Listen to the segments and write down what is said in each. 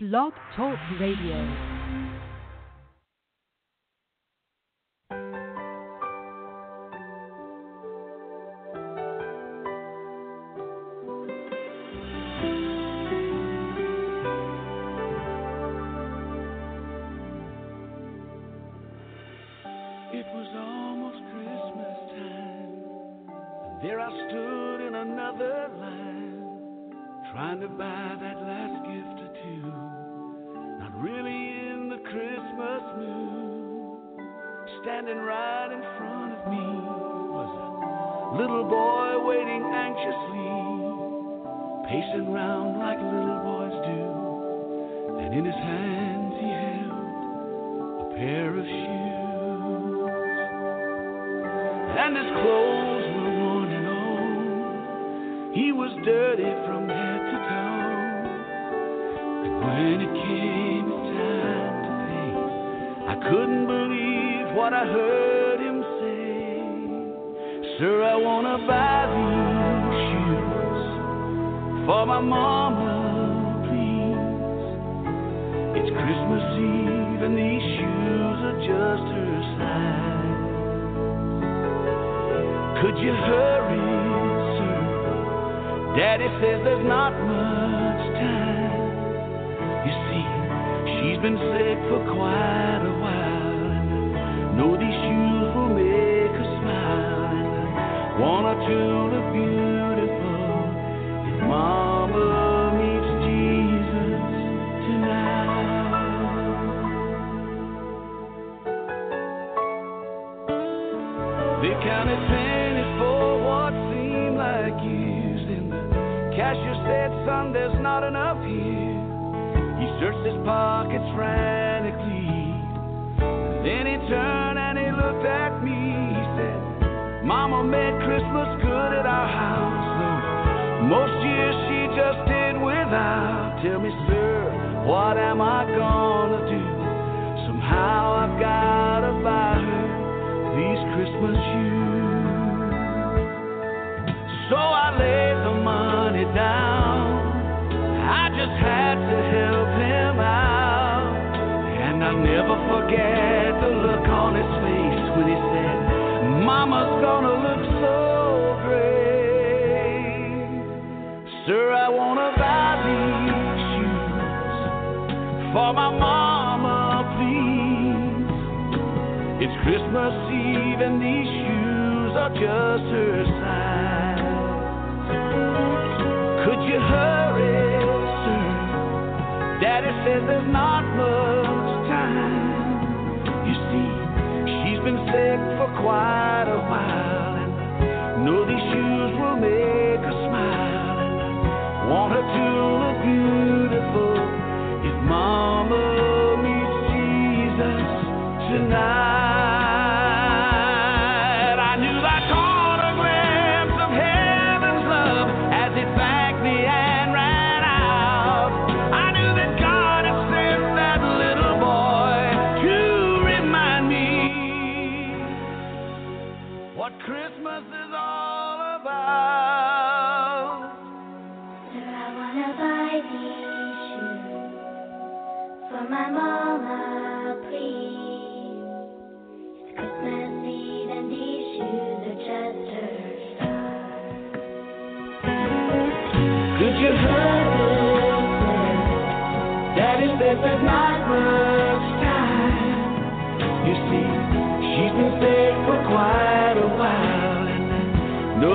Blog Talk Radio. for my mama, please. It's Christmas Eve and these shoes are just her size. Could you hurry, sir? Daddy says there's not.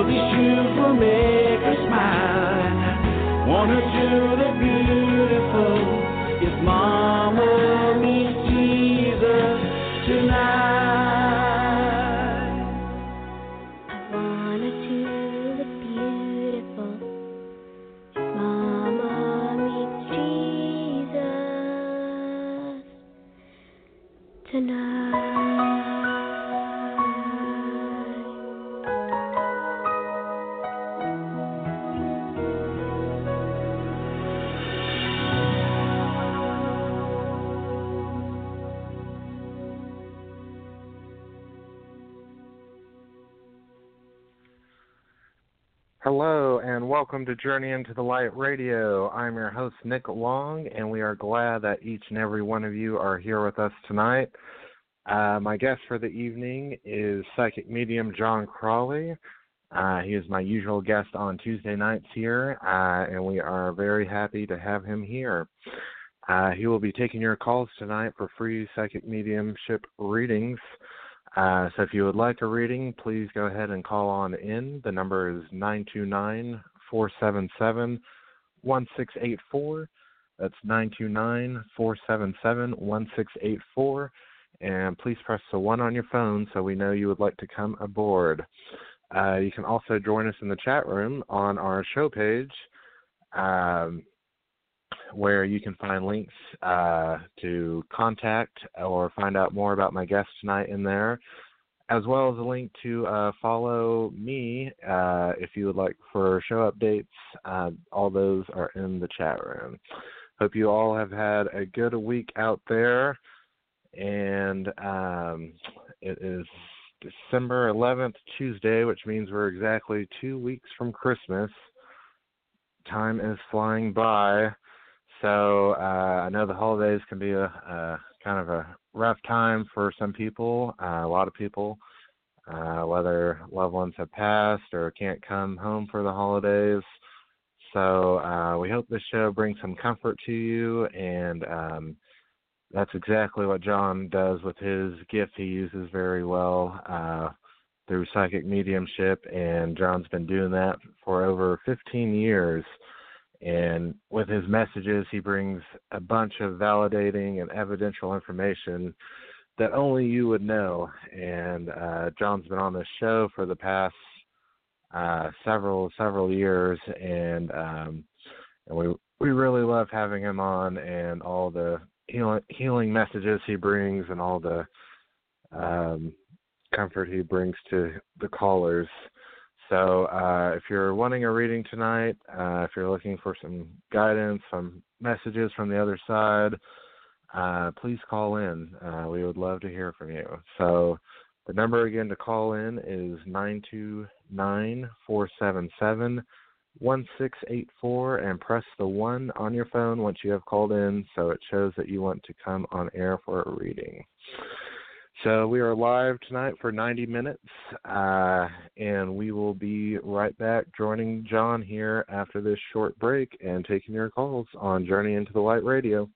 be true for me. Welcome to Journey into the Light Radio. I'm your host, Nick Long, and we are glad that each and every one of you are here with us tonight. Uh, my guest for the evening is psychic medium Jon Crawley. Uh, he is my usual guest on Tuesday nights here, uh, and we are very happy to have him here. Uh, he will be taking your calls tonight for free psychic mediumship readings. Uh, so if you would like a reading, please go ahead and call on in. The number is 929 477 1684. That's 929 477 1684. And please press the 1 on your phone so we know you would like to come aboard. Uh, you can also join us in the chat room on our show page. Um, where you can find links uh, to contact or find out more about my guest tonight in there, as well as a link to uh, follow me uh, if you would like for show updates. Uh, all those are in the chat room. Hope you all have had a good week out there, and um, it is December 11th, Tuesday, which means we're exactly two weeks from Christmas. Time is flying by. So uh, I know the holidays can be a, a kind of a rough time for some people, uh, a lot of people, uh, whether loved ones have passed or can't come home for the holidays. So uh, we hope this show brings some comfort to you, and um, that's exactly what Jon does with his gift. He uses very well uh, through psychic mediumship, and Jon's been doing that for over 15 years. And with his messages, he brings a bunch of validating and evidential information that only you would know. And uh, Jon's been on this show for the past uh, several several years, and um, and we we really love having him on, and all the healing healing messages he brings, and all the um, comfort he brings to the callers. So uh, if you're wanting a reading tonight, uh, if you're looking for some guidance, some messages from the other side, uh, please call in. Uh, we would love to hear from you. So the number again to call in is nine two nine four seven seven one six eight four, and press the 1 on your phone once you have called in so it shows that you want to come on air for a reading. So we are live tonight for 90 minutes, uh, and we will be right back joining Jon here after this short break and taking your calls on Journey into the Light Radio.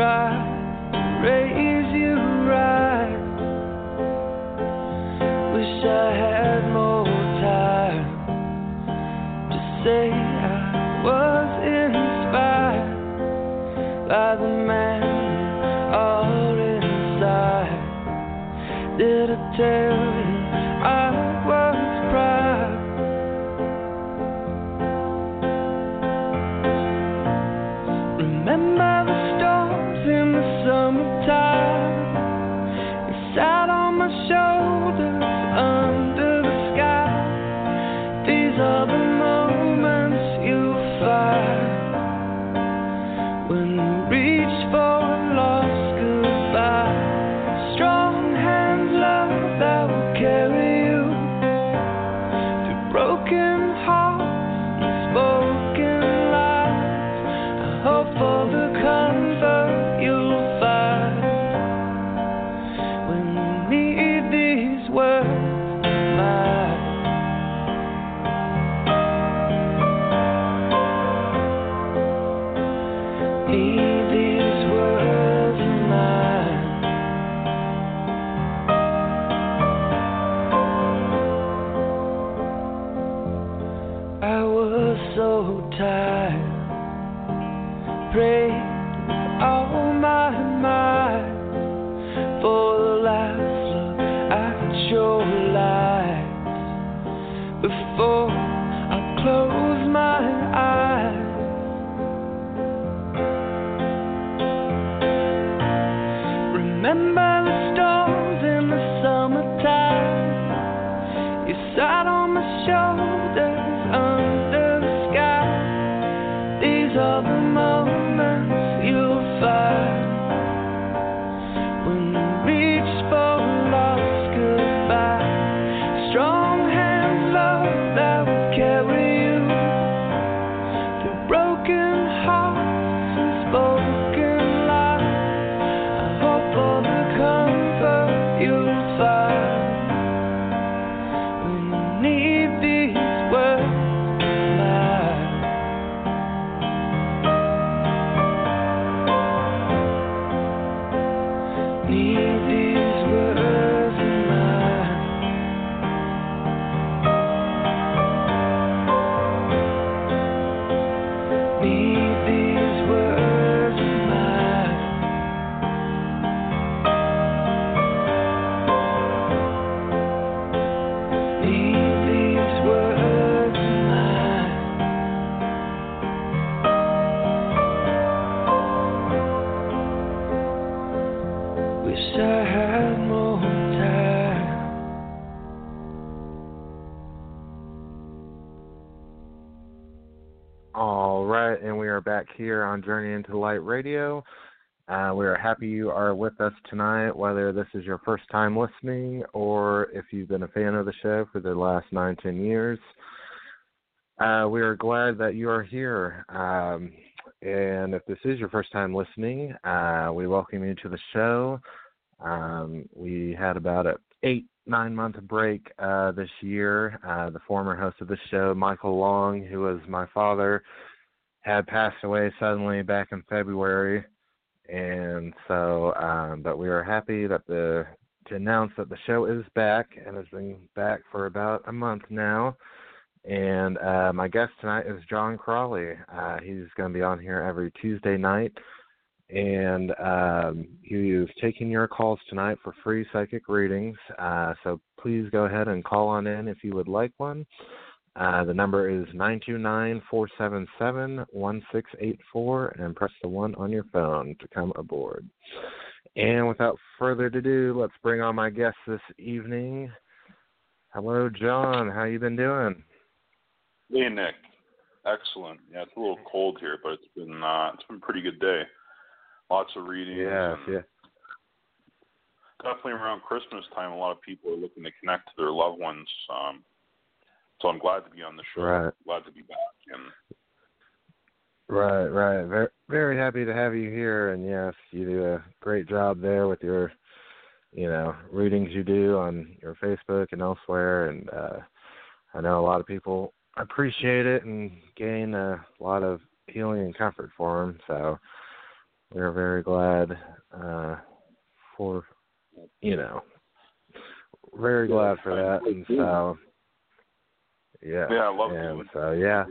Try Radio. Uh, we are happy you are with us tonight, whether this is your first time listening or if you've been a fan of the show for the last nine, ten years. Uh, we are glad that you are here. Um, and if this is your first time listening, uh, we welcome you to the show. Um, we had about an eight, nine month break uh, this year. Uh, the former host of the show, Michael Long, who was my father, had passed away suddenly back in February. And so, um, but we are happy that the to announce that the show is back and has been back for about a month now. And uh, my guest tonight is Jon Crawley. Uh, he's going to be on here every Tuesday night. And um, he is taking your calls tonight for free psychic readings. Uh, so please go ahead and call on in if you would like one. Uh, the number is 929-477-1684 and press the 1 on your phone to come aboard. And without further ado, let's bring on my guest this evening. Hello, Jon. How you been doing? Hey Nick, excellent. Yeah, it's a little cold here, but it's been uh, it's been a pretty good day. Lots of reading. Yeah, yeah. Definitely around Christmas time, a lot of people are looking to connect to their loved ones. Um, so I'm glad to be on the show. Right. Glad to be back. And right, right. Very, very happy to have you here. And yes, you do a great job there with your, you know, readings you do on your Facebook and elsewhere. And uh, I know a lot of people appreciate it and gain a lot of healing and comfort for them. So we're very glad uh, for you know very glad for that and so yeah yeah I love and so yeah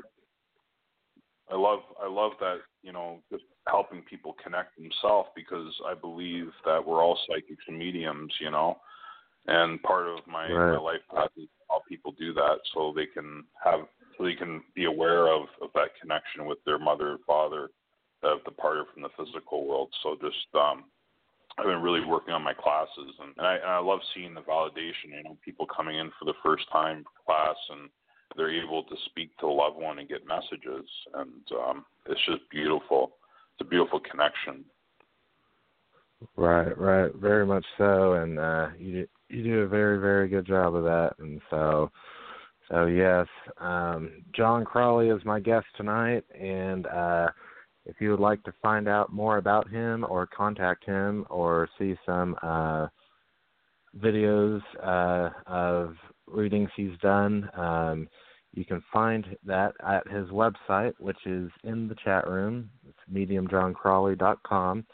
I love I love that you know just helping people connect themselves because I believe that we're all psychics and mediums you know and part of my, right. my life path is help people do that so they can have so they can be aware of, of that connection with their mother and father that have departed from the physical world. So just um I've been really working on my classes and, and I and I love seeing the validation, you know, people coming in for the first time class and they're able to speak to a loved one and get messages and um it's just beautiful. It's a beautiful connection. Right, right, very much so, and uh, you you do a very very good job of that, and so so yes, um, Jon Crawley is my guest tonight, and uh, if you would like to find out more about him or contact him or see some uh, videos uh, of readings he's done, um, you can find that at his website, which is in the chat room. It's mediumjoncrawley.com.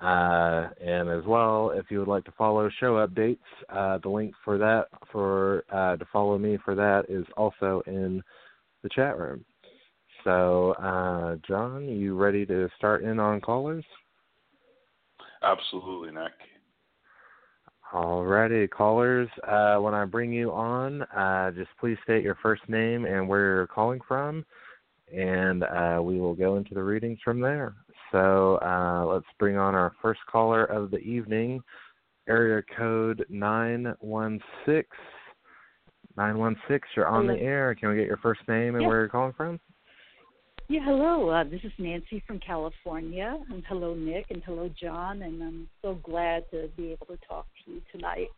Uh, and as well, if you would like to follow show updates, uh, the link for that for uh, to follow me for that is also in the chat room. So, uh, Jon, you ready to start in on callers? Absolutely, Nick. Alrighty, callers. Uh, when I bring you on, uh, just please state your first name and where you're calling from, and uh, we will go into the readings from there. So uh, let's bring on our first caller of the evening, area code 916. 916, you're on the air. Can we get your first name and where you're calling from? Yeah, hello. Uh, this is Nancy from California, and hello, Nick, and hello, Jon. And I'm so glad to be able to talk to you tonight.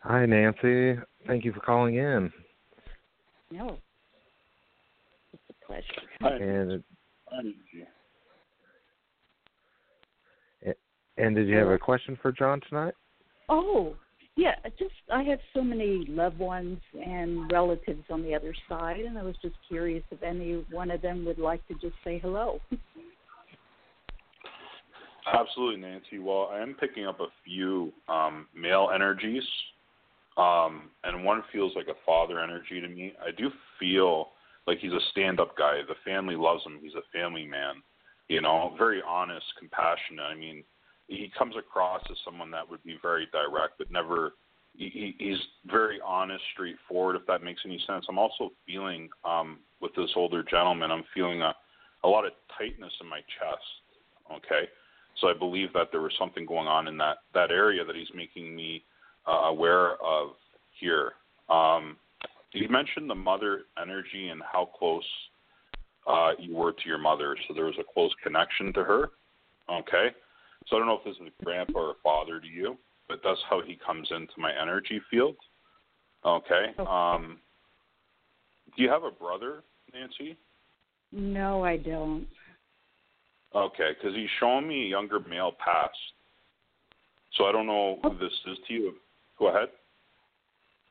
Hi, Nancy. Thank you for calling in. No, it's a pleasure. Hi. And Hi, and did you have a question for Jon tonight? Oh, yeah. Just I have so many loved ones and relatives on the other side, and I was just curious if any one of them would like to just say hello. Absolutely, Nancy. Well, I am picking up a few um, male energies, um, and one feels like a father energy to me. I do feel like he's a stand-up guy. The family loves him. He's a family man. You know, very honest, compassionate. I mean, he comes across as someone that would be very direct, but never. He, he's very honest, straightforward. If that makes any sense. I'm also feeling um, with this older gentleman. I'm feeling a a lot of tightness in my chest. Okay so I believe that there was something going on in that that area that he's making me uh, aware of here. Um, you mentioned the mother energy and how close uh, you were to your mother. So there was a close connection to her. Okay. So I don't know if this is a grandpa or a father to you, but that's how he comes into my energy field. Okay. Okay. Um, do you have a brother, Nancy? No, I don't. Okay, because he's showing me a younger male past. So I don't know who this is to you. Go ahead.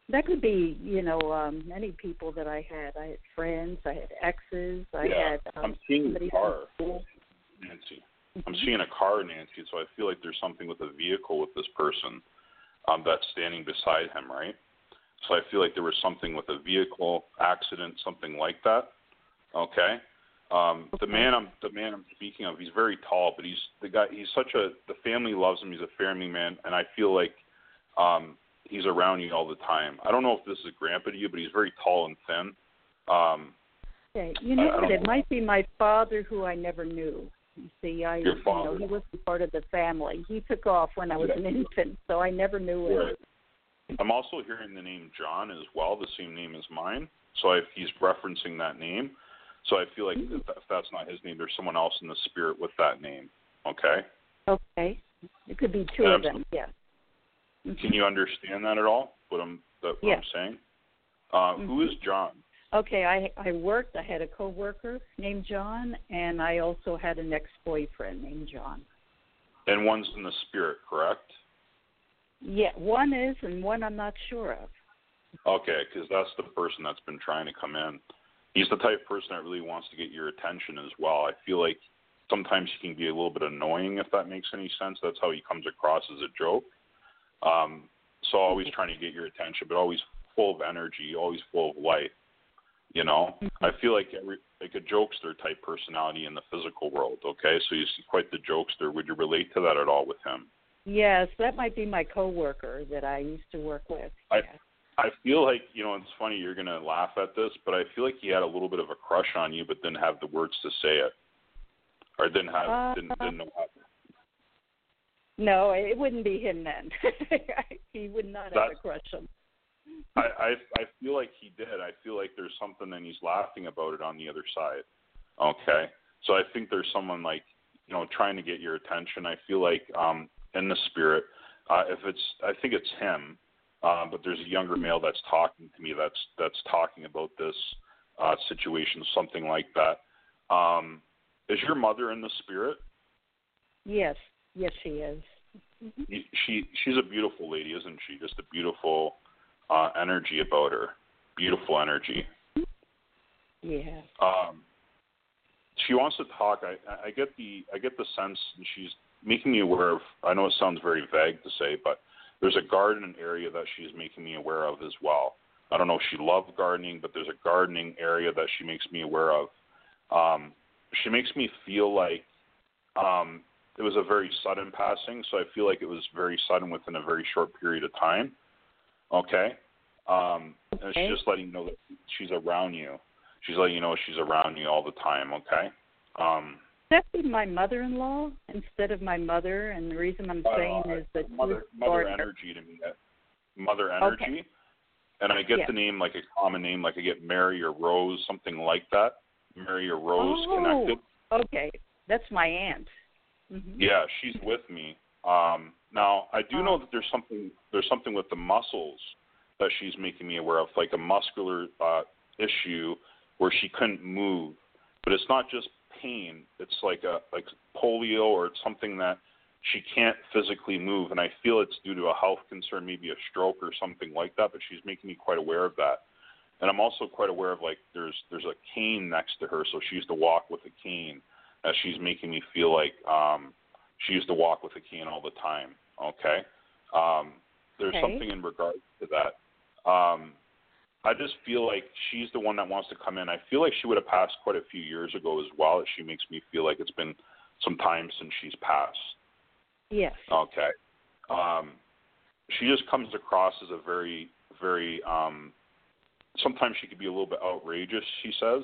That could be, you know, um many people that I had. I had friends, I had exes, I yeah, had um, I'm seeing somebody from car. Nancy. I'm seeing a car, Nancy. So I feel like there's something with a vehicle with this person um, that's standing beside him, right? So I feel like there was something with a vehicle accident, something like that. Okay. Um, the man I'm the man I'm speaking of, he's very tall, but he's the guy. He's such a the family loves him. He's a family man, and I feel like um, he's around you all the time. I don't know if this is a grandpa to you, but he's very tall and thin. Um, Okay, you know I- I what? It know. might be my father who I never knew. You see, I Your you know he wasn't part of the family. He took off when I was an infant, so I never knew him. Right. I'm also hearing the name John as well, the same name as mine. So if he's referencing that name, so I feel like Mm-hmm. if if that's not his name, there's someone else in the spirit with that name. Okay. Okay, it could be two Yeah, of them. Yes. Mhm. Can you understand that at all? What I'm that what I'm saying? Uh, Who is John? Okay, I I worked. I had a coworker named John, and I also had an ex-boyfriend named John. And one's in the spirit, correct? Yeah, one is, and one I'm not sure of. Okay, because that's the person that's been trying to come in. He's the type of person that really wants to get your attention as well. I feel like sometimes he can be a little bit annoying, if that makes any sense. That's how he comes across as a joke. Um, so always trying to get your attention, but always full of energy, always full of life. You know, I feel like every like a jokester type personality in the physical world. Okay, so he's quite the jokester. Would you relate to that at all with him? Yes, that might be my coworker that I used to work with. I- yeah. I feel like you know it's funny you're gonna laugh at this, but I feel like he had a little bit of a crush on you, but didn't have the words to say it, or didn't have Uh, didn't, didn't know how. No, it wouldn't be him then. he would not have a crush on. I, I I feel like he did. I feel like there's something and he's laughing about it on the other side. Okay, so I think there's someone like you know trying to get your attention. I feel like um in the spirit, uh, if it's I think it's him, uh, but there's a younger male that's talking to me that's that's talking about this uh, situation, something like that. Um, is your mother in the spirit? Yes, yes, she is. Mhm. She she's a beautiful lady, isn't she? Just a beautiful uh, energy about her. Beautiful energy. Yeah. um, she wants to talk. I, I get the I get the sense and she's making me aware of. I know it sounds very vague to say, but there's a garden area that she's making me aware of as well. I don't know if she loved gardening, but there's a gardening area that she makes me aware of. Um, she makes me feel like um, it was a very sudden passing, so I feel like it was very sudden within a very short period of time. Okay. Um, and Okay. she's just letting you know that she's around you she's letting you know she's around you all the time. Okay. Um, That be my mother-in-law instead of my mother, and the reason I'm saying uh, is that mother mother energy to me. Mother Okay. energy. And I get Yeah. the name like a common name, like I get Mary or Rose, something like that. Mary or Rose oh, connected. okay, that's my aunt. hmm Yeah, she's with me. Um, now I do know Oh. that there's something there's something with the muscles that she's making me aware of, like a muscular uh, issue where she couldn't move. But it's not just pain; it's like a like polio or it's something that she can't physically move, and I feel it's due to a health concern, maybe a stroke or something like that. But she's making me quite aware of that, and I'm also quite aware of like there's there's a cane next to her, so she used to walk with a cane, as she's making me feel like um, she used to walk with a cane all the time. Okay, um, there's Okay. something in regards to that. Um, I just feel like she's the one that wants to come in. I feel like she would have passed quite a few years ago as well. She makes me feel like it's been some time since she's passed. Yes. Okay. Um, she just comes across as a very, very. Um, sometimes she could be a little bit outrageous. She says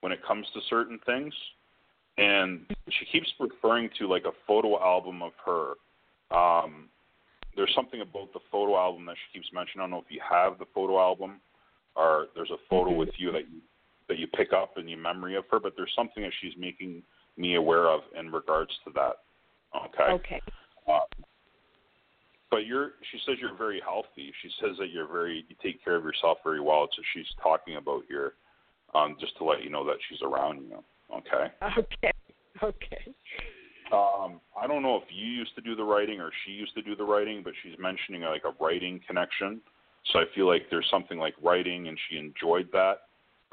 when it comes to certain things, and she keeps referring to like a photo album of her. Um, there's something about the photo album that she keeps mentioning. I don't know if you have the photo album, or there's a photo Mhm. with you that you that you pick up in your memory of her, but there's something that she's making me aware of in regards to that. Okay. Okay. Uh, but you're she says you're very healthy. She says that you're very you take care of yourself very well. So she's talking about your um just to let you know that she's around you. Okay. Okay. Okay. Um, I don't know if you used to do the writing or she used to do the writing, but she's mentioning like a writing connection. So I feel like there's something like writing, and she enjoyed that.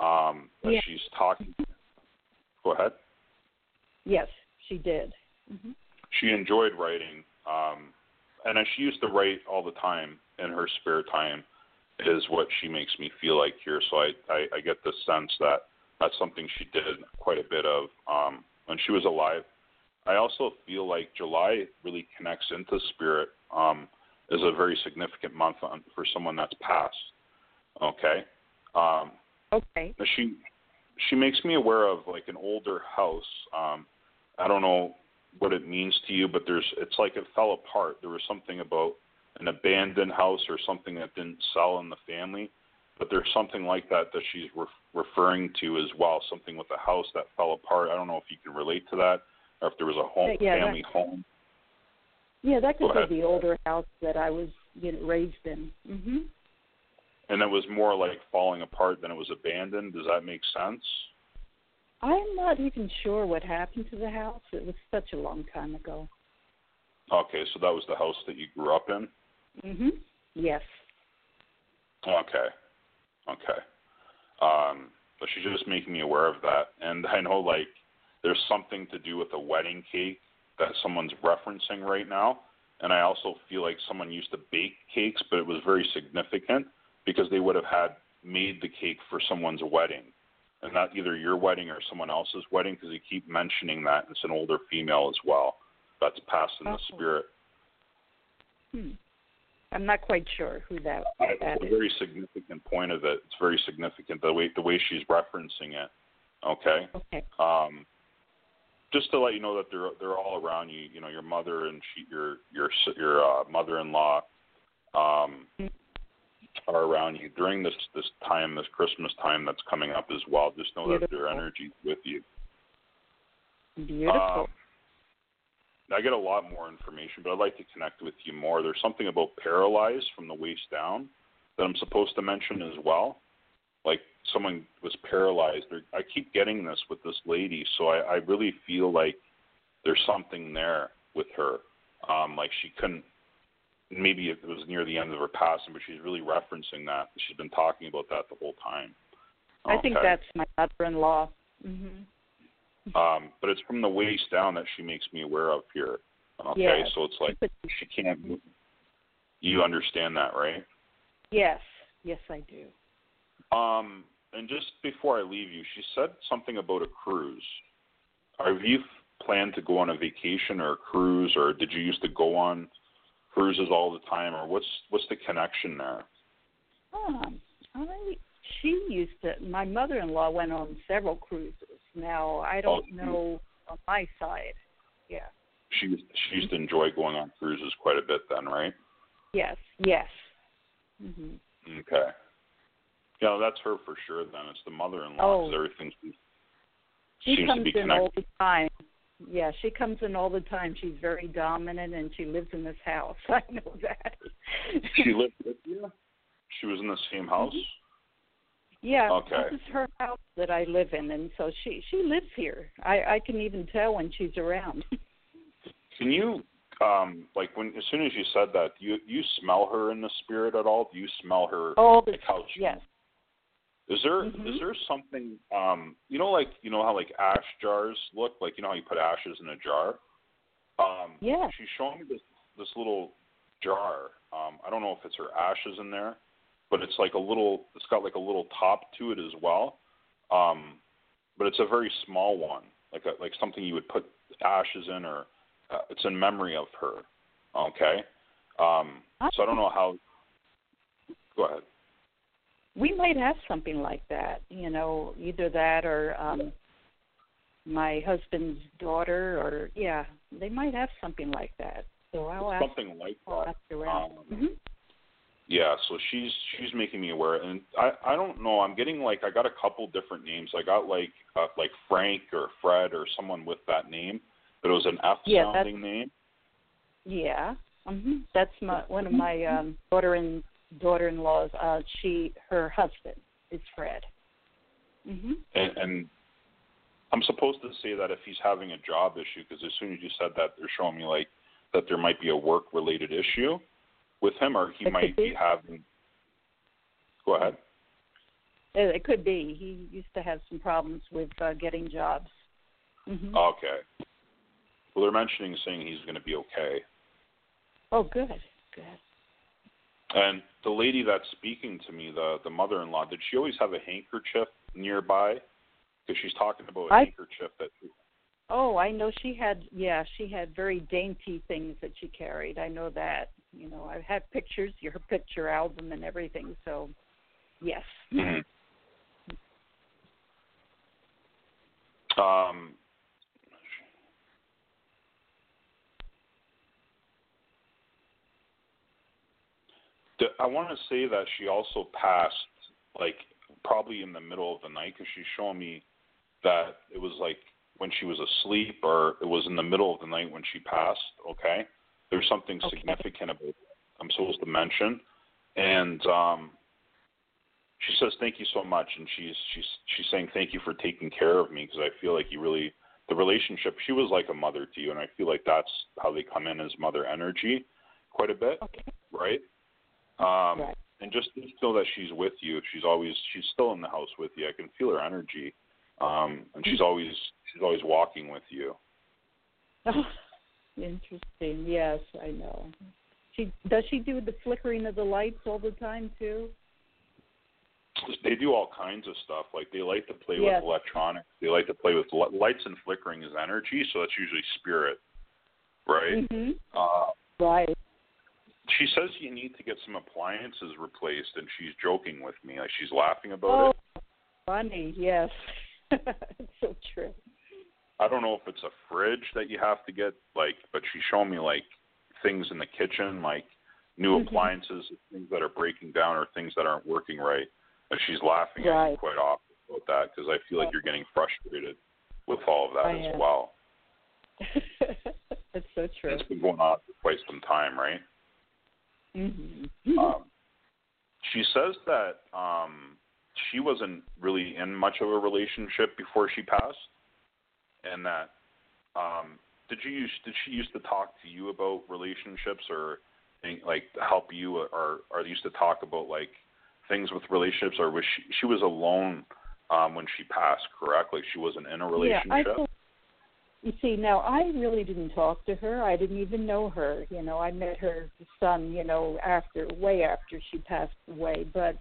Um, Yeah. she's talking. Go ahead. Yes, she did. hmm She enjoyed writing, um, and as she used to write all the time in her spare time, is what she makes me feel like here. So I, I, I get the sense that that's something she did quite a bit of um, when she was alive. I also feel like July really connects into spirit. Um, is a very significant month on, for someone that's passed. Okay. Um, Okay. she she makes me aware of like an older house. Um, I don't know what it means to you, but there's it's like it fell apart. There was something about an abandoned house or something that didn't sell in the family, but there's something like that that she's re- referring to as well. Something with a house that fell apart. I don't know if you can relate to that, or if there was a home Yeah, that- family home. Yeah, that could be the older house that I was you know, raised in. Mm-hmm. and it was more like falling apart than it was abandoned. Does that make sense? I'm not even sure what happened to the house. It was such a long time ago. Okay, so that was the house that you grew up in. hmm Yes. Okay. Okay. Um, but she's just making me aware of that. And I know, like, there's something to do with a wedding cake that someone's referencing right now. And I also feel like someone used to bake cakes, but it was very significant because they would have had made the cake for someone's wedding. And not either your wedding or someone else's wedding because they keep mentioning that. It's an older female as well that's passed in the Oh. spirit. Hmm. I'm not quite sure who that It's a is. very significant point of it. It's very significant the way the way she's referencing it. Okay. Okay. Um, just to let you know that they're they're all around you. You know, your mother and she, your your your uh, mother-in-law um, are around you during this this time, this Christmas time that's coming up as well. Just know that their Beautiful. energy's with you. Beautiful. Um, I get a lot more information, but I'd like to connect with you more. There's something about paralyzed from the waist down that I'm supposed to mention as well. Like someone was paralyzed. I keep getting this with this lady, so I, I really feel like there's something there with her. Um, like she couldn't. Maybe it was near the end of her passing, but she's really referencing that. She's been talking about that the whole time. I think that's my mother-in-law. hmm Um, but it's from the waist down that she makes me aware of here. Okay, Yeah. so it's like she can't. move. You understand that, right? yes, yes, I do. Um, and just before I leave you, she said something about a cruise. Have you planned to go on a vacation or a cruise, or did you used to go on cruises all the time, or what's what's the connection there? Um, I, she used to. My mother-in-law went on several cruises. Now I don't Oh, know on my side. Yeah. She she used to enjoy going on cruises quite a bit, then, right? Yes. Yes. hmm Okay. Yeah, that's her for sure. Then it's the mother-in-law Oh. everything She seems to comes be in all the time. Yeah, she comes in all the time. She's very dominant, and she lives in this house. I know that. She lived with you. She was in the same house. Yeah, Okay. this is her house that I live in, and so she she lives here. I I can even tell when she's around. Can you, um, like when as soon as you said that, do you you smell her in the spirit at all? Do you smell her? All the like how yes. Is there is Mhm. there something um you know like you know how like ash jars look like you know how you put ashes in a jar? Um Yeah. she's showing me this this little jar. Um I don't know if it's her ashes in there, but it's like a little it's got like a little top to it as well. Um but it's a very small one. Like a like something you would put ashes in or uh, it's in memory of her. Okay? Um so I don't know how Go ahead. We might have something like that, you know, either that or um my husband's daughter or yeah, they might have something like that. So I'll ask Something like I'll that. ask around. Um, hmm Yeah, so she's she's making me aware, and I I don't know. I'm getting like I got a couple different names. I got like uh, like Frank or Fred or someone with that name, but it was an F Yeah, sounding name. Yeah. Mhm. That's my one of my um daughter in daughter-in-laws. Uh she her husband is Fred. Mhm. And, and I'm supposed to say that if he's having a job issue, because as soon as you said that, they're showing me like that there might be a work-related issue with him, or he It might be be. having. Go ahead. It, could be. He used to have some problems with uh getting jobs. Mhm. Okay. Well, they're mentioning saying he's going to be okay. Oh, good. Good. And the lady that's speaking to me, the the mother-in-law, did she always have a handkerchief nearby? Because she's talking about a I- handkerchief that. Oh, I know she had yeah, she had very dainty things that she carried. I know that. You know, I've had pictures, your picture album and everything, so yes. Mhm. Um. I want to say that she also passed, like probably in the middle of the night, because she's showing me that it was like when she was asleep, or it was in the middle of the night when she passed. Okay, there's something Okay. significant about I'm supposed to mention, and um, she says thank you so much, and she's she's she's saying thank you for taking care of me because I feel like you really the relationship. She was like a mother to you, and I feel like that's how they come in as mother energy, quite a bit, Okay. right? Um, Right. And just to know that she's with you. She's always she's still in the house with you. I can feel her energy, um, and she's always she's always walking with you. Interesting. Yes, I know. She does she do the flickering of the lights all the time too? They do all kinds of stuff. Like they like to play Yes. with electronics. They like to play with lights and flickering is energy, so that's usually spirit, right? Mhm. Uh, Right. she says you need to get some appliances replaced, and she's joking with me, like she's laughing about Oh, it. funny. Yes. it's so true. I don't know if it's a fridge that you have to get, like, but she's showing me like things in the kitchen, like new Mhm. appliances, things that are breaking down or things that aren't working right. And she's laughing at me quite often about that because I feel like you're getting frustrated with all of that I as am. well. That's so true. It's been going on for quite some time, right? Mhm. um, she says that um, she wasn't really in much of a relationship before she passed, and that um, did you use, did she used to talk to you about relationships or think, like help you or or they used to talk about like things with relationships or was she she was alone um, when she passed? Correct? Like she wasn't in a relationship. Yeah, I feel, you see, now I really didn't talk to her. I didn't even know her. You know, I met her son, you know, after way after she passed away. But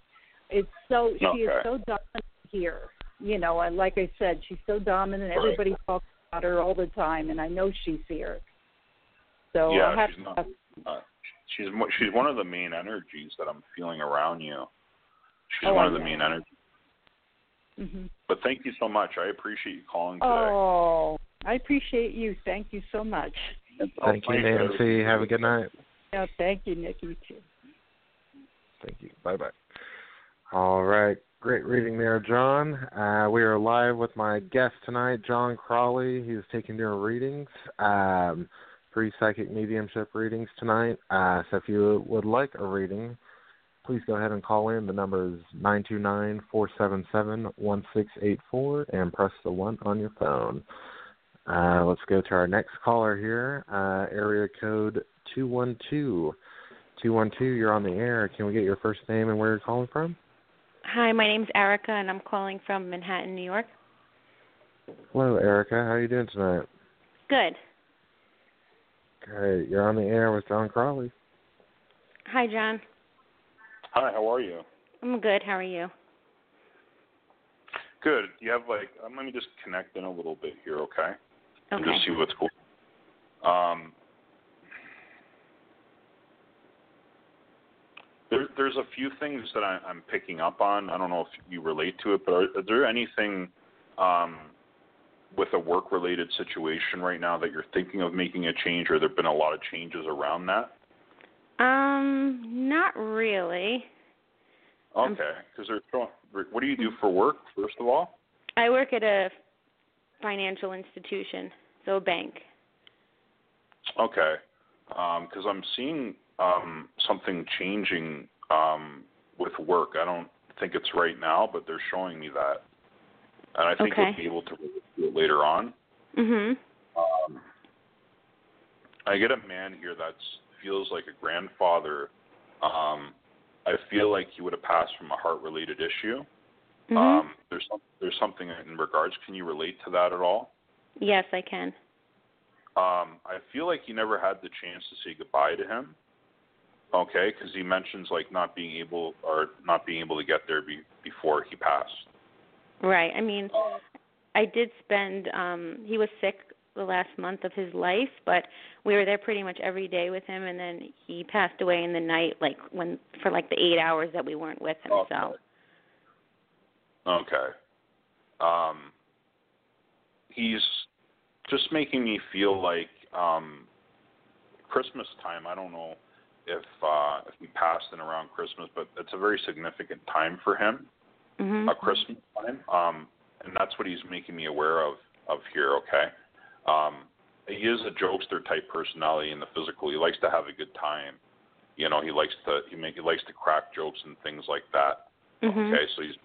it's so she is so dominant here. You know, and like I said, she's so dominant. Right. Everybody talks about her all the time, and I know she's here. So Yeah, I have she's to not- Uh, she's she's one of the main energies that I'm feeling around you. She's Oh, one of the main energies. hmm But thank you so much. I appreciate you calling today. Oh, I appreciate you. Thank you so much. Thank you, thanks, Nancy. Have a good night. Yeah, thank you, Nick. You too. Thank you. Bye bye. All right. Great reading there, Jon. Uh, we are live with my guest tonight, Jon Crawley. He's taking your readings, um, free psychic mediumship readings tonight. Uh, so if you would like a reading, please go ahead and call in. The number is nine two nine four seven seven one six eight four, and press the one on your phone. Uh, let's go to our next caller here, uh, area code two one two. 212, you're on the air. Can we get your first name and where you're calling from? Hi, my name's Erica, and I'm calling from Manhattan, New York. Hello, Erica. How are you doing tonight? Good. Great. You're on the air with Jon Crawley. Hi, Jon. Hi, how are you? I'm good. How are you? Good. You have like um, let me just connect in a little bit here, okay? Okay. And Okay. just see what's cool. Um, there, there's a few things that I, I'm picking up on. I don't know if you relate to it, but are, is there anything um, with a work-related situation right now that you're thinking of making a change, or there've been a lot of changes around that? Um, not really. Okay, because they're. What do you do for work, first of all? I work at a financial institution, so a bank. Okay, because I'm seeing um, something changing um, with work. I don't think it's right now, but they're showing me that, and I think Okay. you'll be able to do it later on. Mhm. Um, I get a man here that feels like a grandfather. Um, I feel like he would have passed from a heart-related issue. Mhm. Um, there's some, there's something in regards. Can you relate to that at all? yes, I can. Um, I feel like you never had the chance to say goodbye to him. Okay, because he mentions like not being able or not being able to get there be, before he passed. Right. I mean, I did spend um he was sick the last month of his life, but we were there pretty much every day with him and then he passed away in the night like when for like the 8 hours that we weren't with him. Okay. So, Okay. Um, he's just making me feel like um, Christmas time. I don't know if uh, if he passed in around Christmas, but it's a very significant time for him. mhm. a Christmas time, um, and that's what he's making me aware of of here. Okay, um, he is a jokester type personality in the physical. He likes to have a good time. You know, he likes to he make he likes to crack jokes and things like that. Mhm. Okay, so he's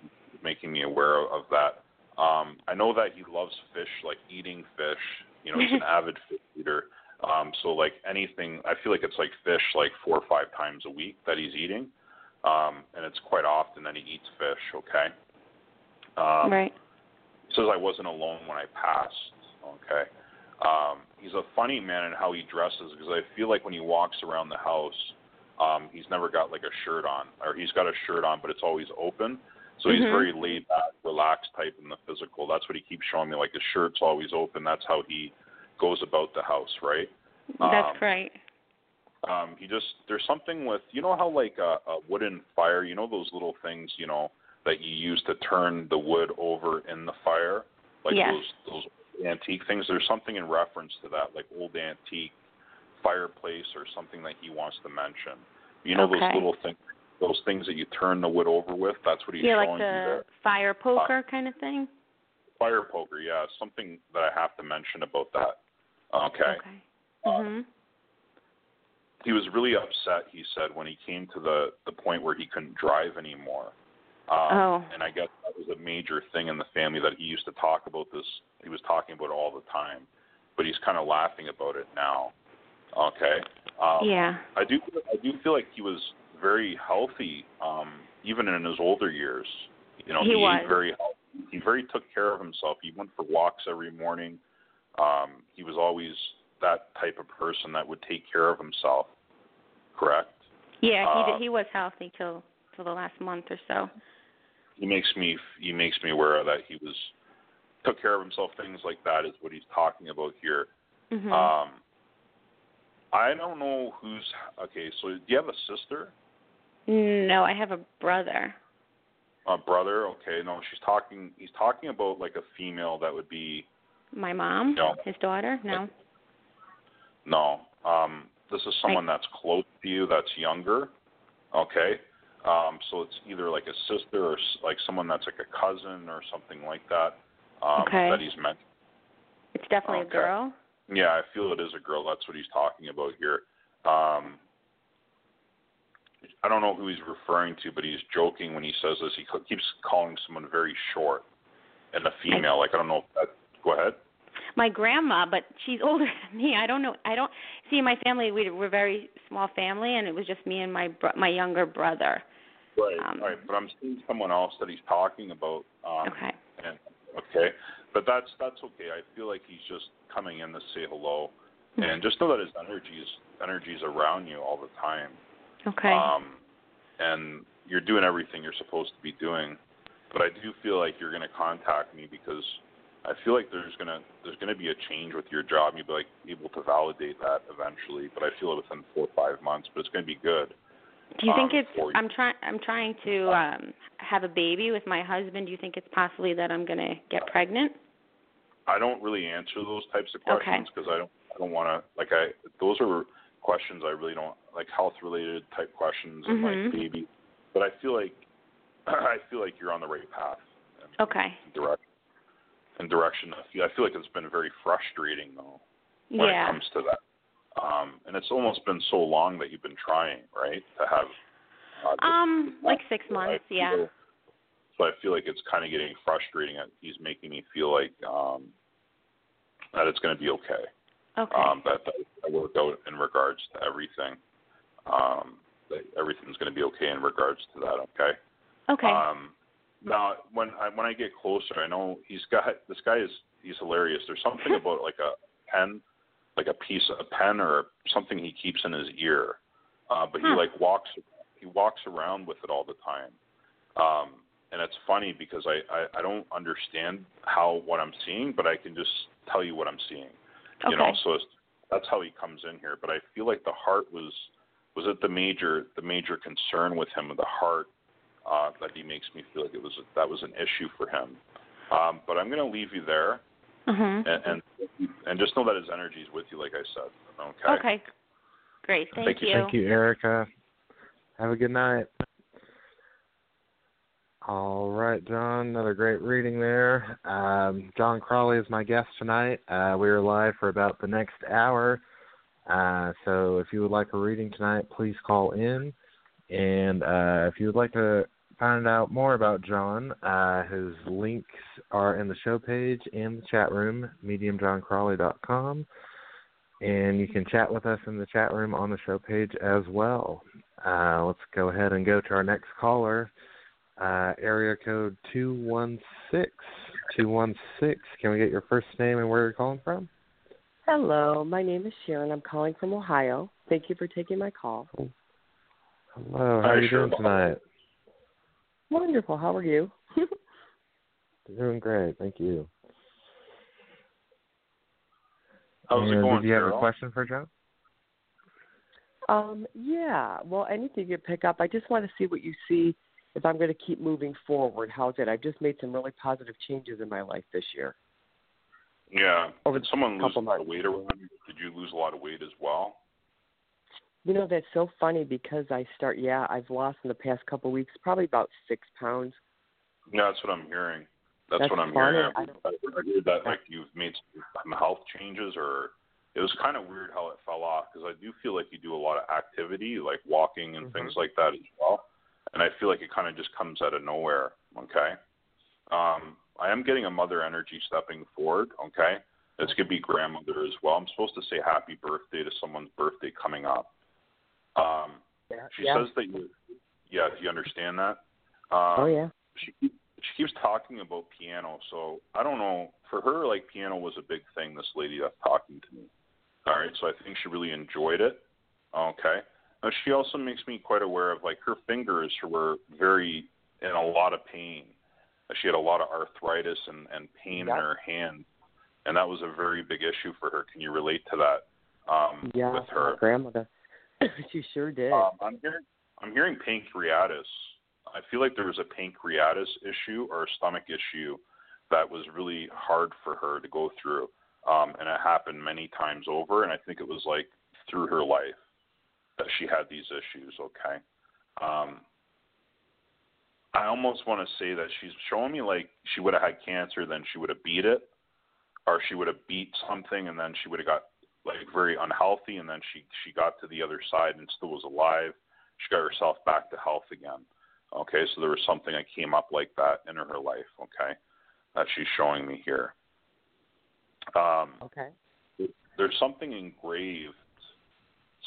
making me aware of that. Um, I know that he loves fish, like eating fish. You know, he's an avid fish eater. Um, so like anything, I feel like it's like fish like four or five times a week that he's eating, um, and it's quite often that he eats fish. Okay. Um, right. he says I wasn't alone when I passed. Okay. Um, he's a funny man in how he dresses because I feel like when he walks around the house, um, he's never got like a shirt on, or he's got a shirt on, but it's always open. So he's Mhm. very laid back, relaxed type in the physical. That's what he keeps showing me. Like his shirt's always open. That's how he goes about the house, right? That's um, right. um he just there's something with you know how like a, a wooden fire you know those little things you know that you use to turn the wood over in the fire like those those antique things there's something in reference to that like old antique fireplace or something that he wants to mention you know Okay. those little things those things that you turn the wood over with that's what he's yeah, showing like you the there fire poker kind of thing. fire poker yeah something that i have to mention about that okay Okay. Mhm. he was really upset he said when he came to the the point where he couldn't drive anymore um Oh. and i guess that was a major thing in the family that he used to talk about this he was talking about it all the time but he's kind of laughing about it now okay um yeah. i do i do feel like he was very healthy um even in his older years you know He he, was. ate very healthy. he very took care of himself he went for walks every morning um he was always that type of person that would take care of himself correct Yeah, he Uh, did, he was healthy till till the last month or so. he makes me he makes me aware that he was took care of himself things like that is what he's talking about here Mhm. um i don't know who's okay so do you have a sister no, I have a brother. a brother okay no she's talking he's talking about like a female that would be My mom, No. his daughter. No. no um this is someone that's close to you that's younger okay um so it's either like a sister or like someone that's like a cousin or something like that um Okay. that he's meant It's definitely Okay. a girl. Yeah, I feel it is a girl. That's what he's talking about here. Um, I don't know who he's referring to, but he's joking when he says this. He keeps calling someone very short and a female. Like I don't know. If that, go ahead. My grandma, but she's older than me. I don't know. I don't see my family. We we're a very small family, and it was just me and my bro- my younger brother. Right. Um, right. But I'm seeing someone else that he's talking about. Um, Okay. And okay, but that's that's okay. I feel like he's just coming in to say hello, and just know that his energy is energy is around you all the time. Okay. Um, and you're doing everything you're supposed to be doing. But I do feel like you're going to contact me because I feel like there's going to there's to be a change with your job. You'll be like able to validate that eventually. But I feel it within four or five months. But it's going to be good. Do you think um, it's? you. I'm trying. I'm trying to um have a baby with my husband. Do you think it's possibly that I'm gonna get pregnant? I don't really answer those types of questions because I don't I don't want to like I those are questions I really don't like health related type questions and Mhm. like baby. But I feel like I feel like you're on the right path. And Okay. Direct in direction. I feel I feel like it's been very frustrating though when Yeah. it comes to that. Um, and it's almost been so long that you've been trying, right? To have uh, this- Um, like six months. feel- Yeah. So I feel like it's kind of getting frustrating. that He's making me feel like um, that it's going to be okay. Okay. Um, that that I worked out in regards to everything. Um, that everything's going to be okay in regards to that. Okay. okay. Um, now, when I when I get closer, I know he's got this guy is he's hilarious. There's something about like a pen, like a piece of a pen or something he keeps in his ear, uh, but he Huh. like walks he walks around with it all the time. Um, and it's funny because I, I I don't understand how what I'm seeing, but I can just tell you what I'm seeing. okay. You know, so it's, that's how he comes in here. But I feel like the heart was was it the major the major concern with him with the heart uh, that he makes me feel like it was that was an issue for him. Um, but I'm going to leave you there, Mhm. and, and and just know that his energy is with you, like I said. Okay. Okay. Great. Thank, Thank you. Thank you, Erica. Have a good night. All right, Jon. Another great reading there. Um, Jon Crawley is my guest tonight. Uh, we are live for about the next hour. Uh, so if you would like a reading tonight, please call in. And uh, if you would like to find out more about Jon, uh, his links are in the show page and the chat room, mediumjoncrawley.com. And you can chat with us in the chat room on the show page as well. Uh, let's go ahead and go to our next caller. Uh, area code 216. 216. Can we get your first name and where you're calling from? Hello, my name is Sharon. I'm calling from Ohio. Thank you for taking my call. Hello, how Hi, are you Sharon. doing tonight? Wonderful. How are you? Doing great, thank you. How's it going, did you have a question for Jon? um, yeah. Well, anything you pick up, I just want to see what you see if I'm going to keep moving forward. How's it? I've just made some really positive changes in my life this year. Yeah. Over Did someone lose couple a lot of weight around you? Did you lose a lot of weight as well? You know, that's so funny because I start, yeah, I've lost in the past couple of weeks probably about six pounds. Yeah, that's what I'm hearing. That's, That's what I'm funny. hearing. I I, I heard that like you've made some health changes, or it was kind of weird how it fell off because I do feel like you do a lot of activity, like walking and things like that as well, and I feel like it kind of just comes out of nowhere. Okay, um, I am getting a mother energy stepping forward. Okay, this could be grandmother as well. I'm supposed to say happy birthday to someone's birthday coming up. Um, Yeah. she yeah. says that you, yeah, do you understand that? Um, oh, yeah. she she keeps talking about piano, so I don't know. For her, like piano was a big thing. This lady that's talking to me. All right, so I think she really enjoyed it. Okay. Now she also makes me quite aware of like her fingers were very in a lot of pain. She had a lot of arthritis and and pain Yep. in her hand, and that was a very big issue for her. Can you relate to that um, Yeah, with her? grandmother. she sure did. Um, I'm hearing I'm hearing pancreatitis. I feel like there was a pancreatitis issue or a stomach issue that was really hard for her to go through, um, and it happened many times over. And I think it was like through her life that she had these issues. Okay, um, I almost want to say that she's showing me like she would have had cancer, then she would have beat it, or she would have beat something, and then she would have got like very unhealthy, and then she she got to the other side and still was alive. She got herself back to health again. Okay, so there was something that came up like that in her life. Okay, that she's showing me here. Um, okay. there's something engraved.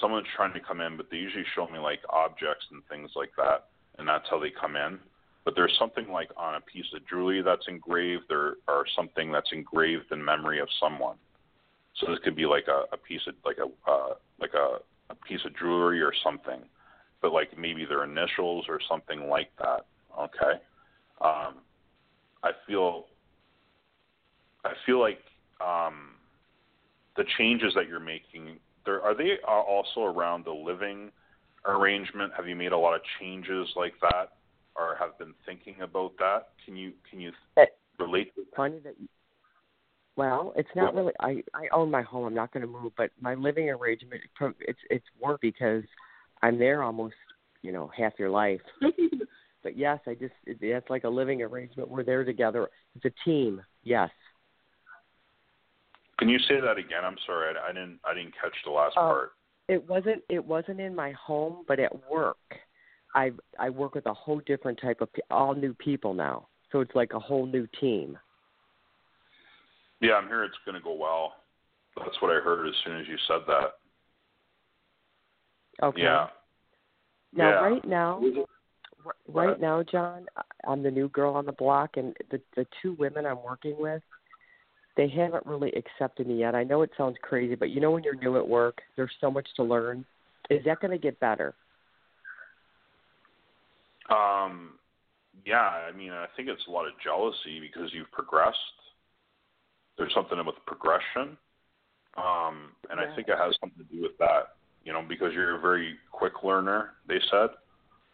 Someone's trying to come in, but they usually show me like objects and things like that, and that's how they come in. But there's something like on a piece of jewelry that's engraved, or or something that's engraved in memory of someone. So this could be like a, a piece of like a uh, like a, a piece of jewelry or something, but like maybe their initials or something like that. Okay, um, I feel I feel like um, the changes that you're making there are they uh, also around the living arrangement. Have you made a lot of changes like that, or have been thinking about that? Can you can you relate? To Funny that you, Well, it's not really. I I own my home. I'm not going to move, but my living arrangement it's it's work because I'm there almost you know half your life. but yes, I just it, it's like a living arrangement. We're there together. It's a team. Yes. Can you say that again? I'm sorry, I, I didn't I didn't catch the last Uh, part. It wasn't it wasn't in my home, but at work, I I work with a whole different type of all new people now. So it's like a whole new team. Yeah, I'm here. It's going to go well. That's what I heard as soon as you said that. Okay. Yeah. Now, yeah. right now, right now, Jon, I- I'm the new girl on the block, and the the two women I'm working with, they haven't really accepted me yet. I know it sounds crazy, but you know when you're new at work, there's so much to learn. Is that going to get better? Um, yeah, I mean, I think it's a lot of jealousy because you've progressed. There's something with progression, um, and I think it has something to do with that. You know, because you're a very quick learner. They said,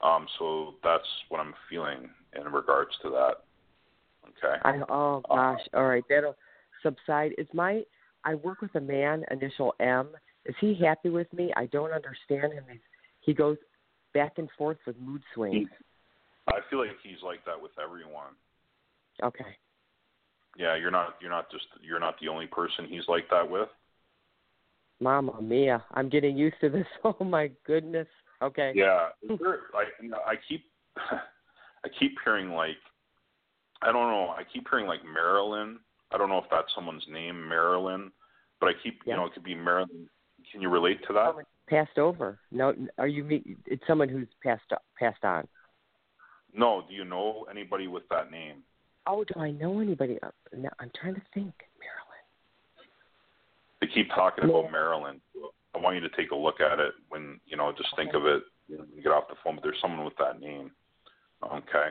um, so that's what I'm feeling in regards to that. Okay. I oh gosh, all right, that'll subside. Is my I work with a man, initial M. Is he happy with me? I don't understand him. He's, he goes back and forth with mood swings. I feel like he's like that with everyone. Okay. Yeah, you're not you're not just you're not the only person he's like that with. Mama mia, I'm getting used to this. Oh my goodness. Okay. Yeah, I I keep I keep hearing like I don't know. I keep hearing like Marilyn. I don't know if that's someone's name, Marilyn, but I keep Yeah. you know it could be Marilyn. Can you relate to that? Someone passed over. No, are you? It's someone who's passed passed on. No, do you know anybody with that name? Oh, do I know anybody? No, I'm trying to think. Marilyn. They keep talking about Marilyn. I want you to take a look at it when you know. Just think Okay. of it. You when you get off the phone, but there's someone with that name. Okay.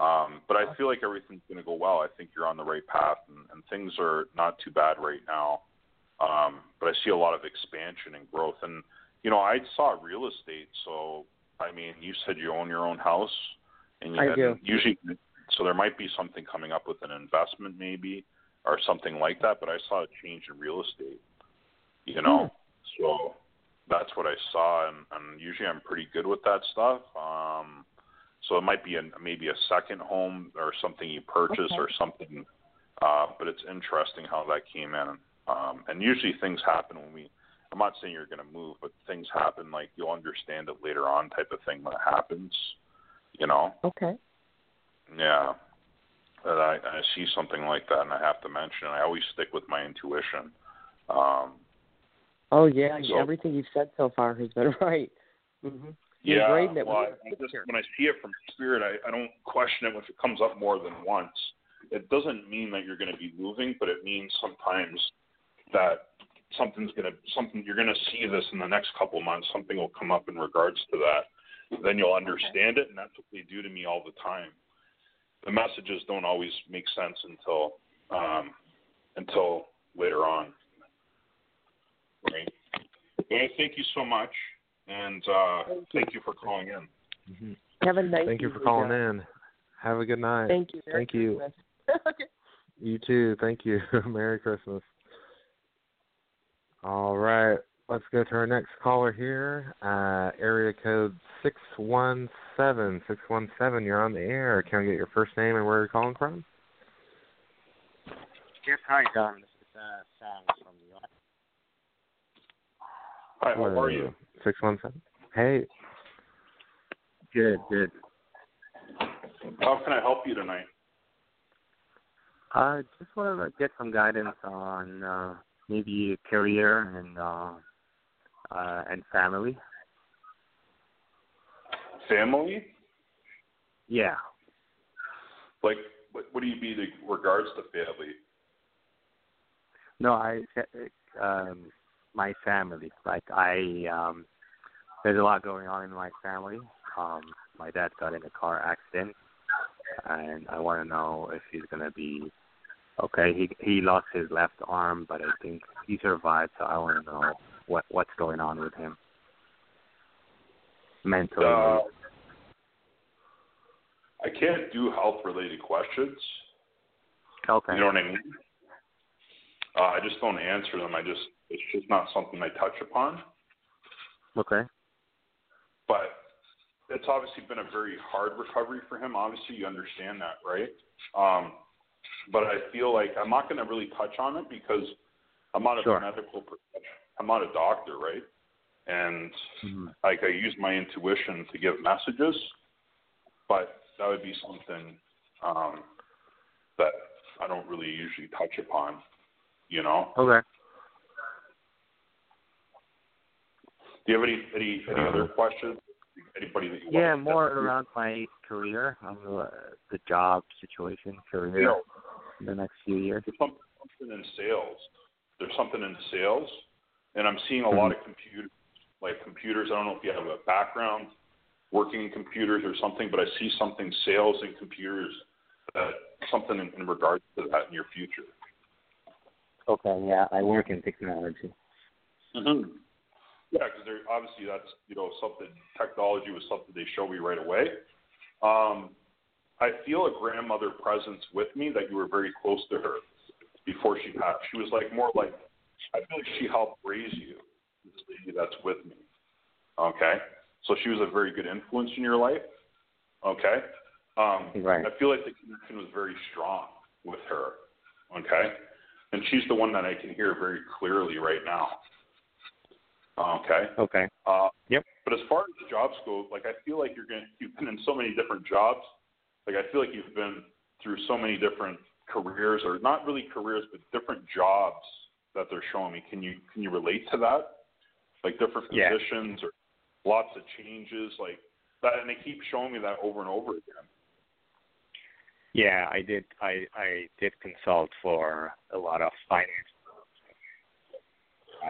Um, but I feel like everything's going to go well. I think you're on the right path, and, and things are not too bad right now. Um, but I see a lot of expansion and growth. And you know, I saw real estate. So I mean, you said you own your own house, and you I and do. usually, so there might be something coming up with an investment, maybe, or something like that. But I saw a change in real estate. You know, so that's what I saw, and, and usually I'm pretty good with that stuff. Um, so it might be a, maybe a second home or something you purchase Okay. or something. Uh, but it's interesting how that came in. Um, and usually things happen when we. I'm not saying you're going to move, but things happen like you'll understand it later on, type of thing when it happens. You know, Okay. Yeah. That I, I see something like that, and I have to mention. I always stick with my intuition. Um, Oh yeah, So- everything you've said so far has been right. hmm Yeah, it well, I just, when I see it from spirit, I, I don't question it if it comes up more than once. It doesn't mean that you're going to be moving, but it means sometimes that something's going to something you're going to see this in the next couple months. Something will come up in regards to that. Then you'll understand it, and that's what they do to me all the time. The messages don't always make sense until um, until later on. Right. But I thank you so much, and uh, Thank you. for calling in. Mhm. Have a nice. Thank you for calling Jon. in. Have a good night. Thank you. Merry Thank you. Okay. You too. Thank you. Merry Christmas. All right. Let's go to our next caller here. Uh, area code 617. 617, you're on the air. Can I get your first name and where you're calling from? Yes, hi, Jon. This is uh, Sam from New York. Hi, how are you? 617. Hey, Good, good. How can I help you tonight? I just want to get some guidance on uh, maybe career and uh, uh, and family. Family? Yeah. Like, what, what do you mean in regards to family? No, I um, my family. Like I, um, there's a lot going on in my family. Um, my dad got in a car accident, and I want to know if he's gonna be okay. He he lost his left arm, but I think he survived. So I want to know what what's going on with him mentally. Uh, I can't do health related questions. okay. You know what I mean? Uh, I just don't answer them. I just it's just not something I touch upon. Okay. But it's obviously been a very hard recovery for him. Obviously, you understand that, right? Um, but I feel like I'm not going to really touch on it because I'm not a Sure. medical professional. I'm not a doctor, right? And Mm-hmm. like I use my intuition to give messages, but that would be something um, that I don't really usually touch upon. You know? Okay. Do you have any any, any other questions? Anybody that you Yeah, want to more around my career, um, uh, the job situation, career You know, in the next few years. there's something in sales. There's something in sales, and I'm seeing a lot of computers, like computers. I don't know if you have a background working in computers or something, but I see something sales and computers. That something in, in regards to that in your future. Okay, yeah, I work in technology. Mm-hmm. Yeah, because obviously that's you know something technology was something they show me right away. Um, I feel a grandmother presence with me that you were very close to her before she passed. She was like more like I feel like she helped raise you. This lady that's with me. Okay, so she was a very good influence in your life. Okay, um, Right. I feel like the connection was very strong with her. Okay, and she's the one that I can hear very clearly right now. Okay. Okay. Uh, Yep. But as far as the jobs go, like I feel like you're going. to You've been in so many different jobs. Like I feel like you've been through so many different careers, or not really careers, but different jobs that they're showing me. Can you can you relate to that? Like different Yeah. positions or lots of changes, like that, and they keep showing me that over and over again. Yeah, I did. I I did consult for a lot of finance.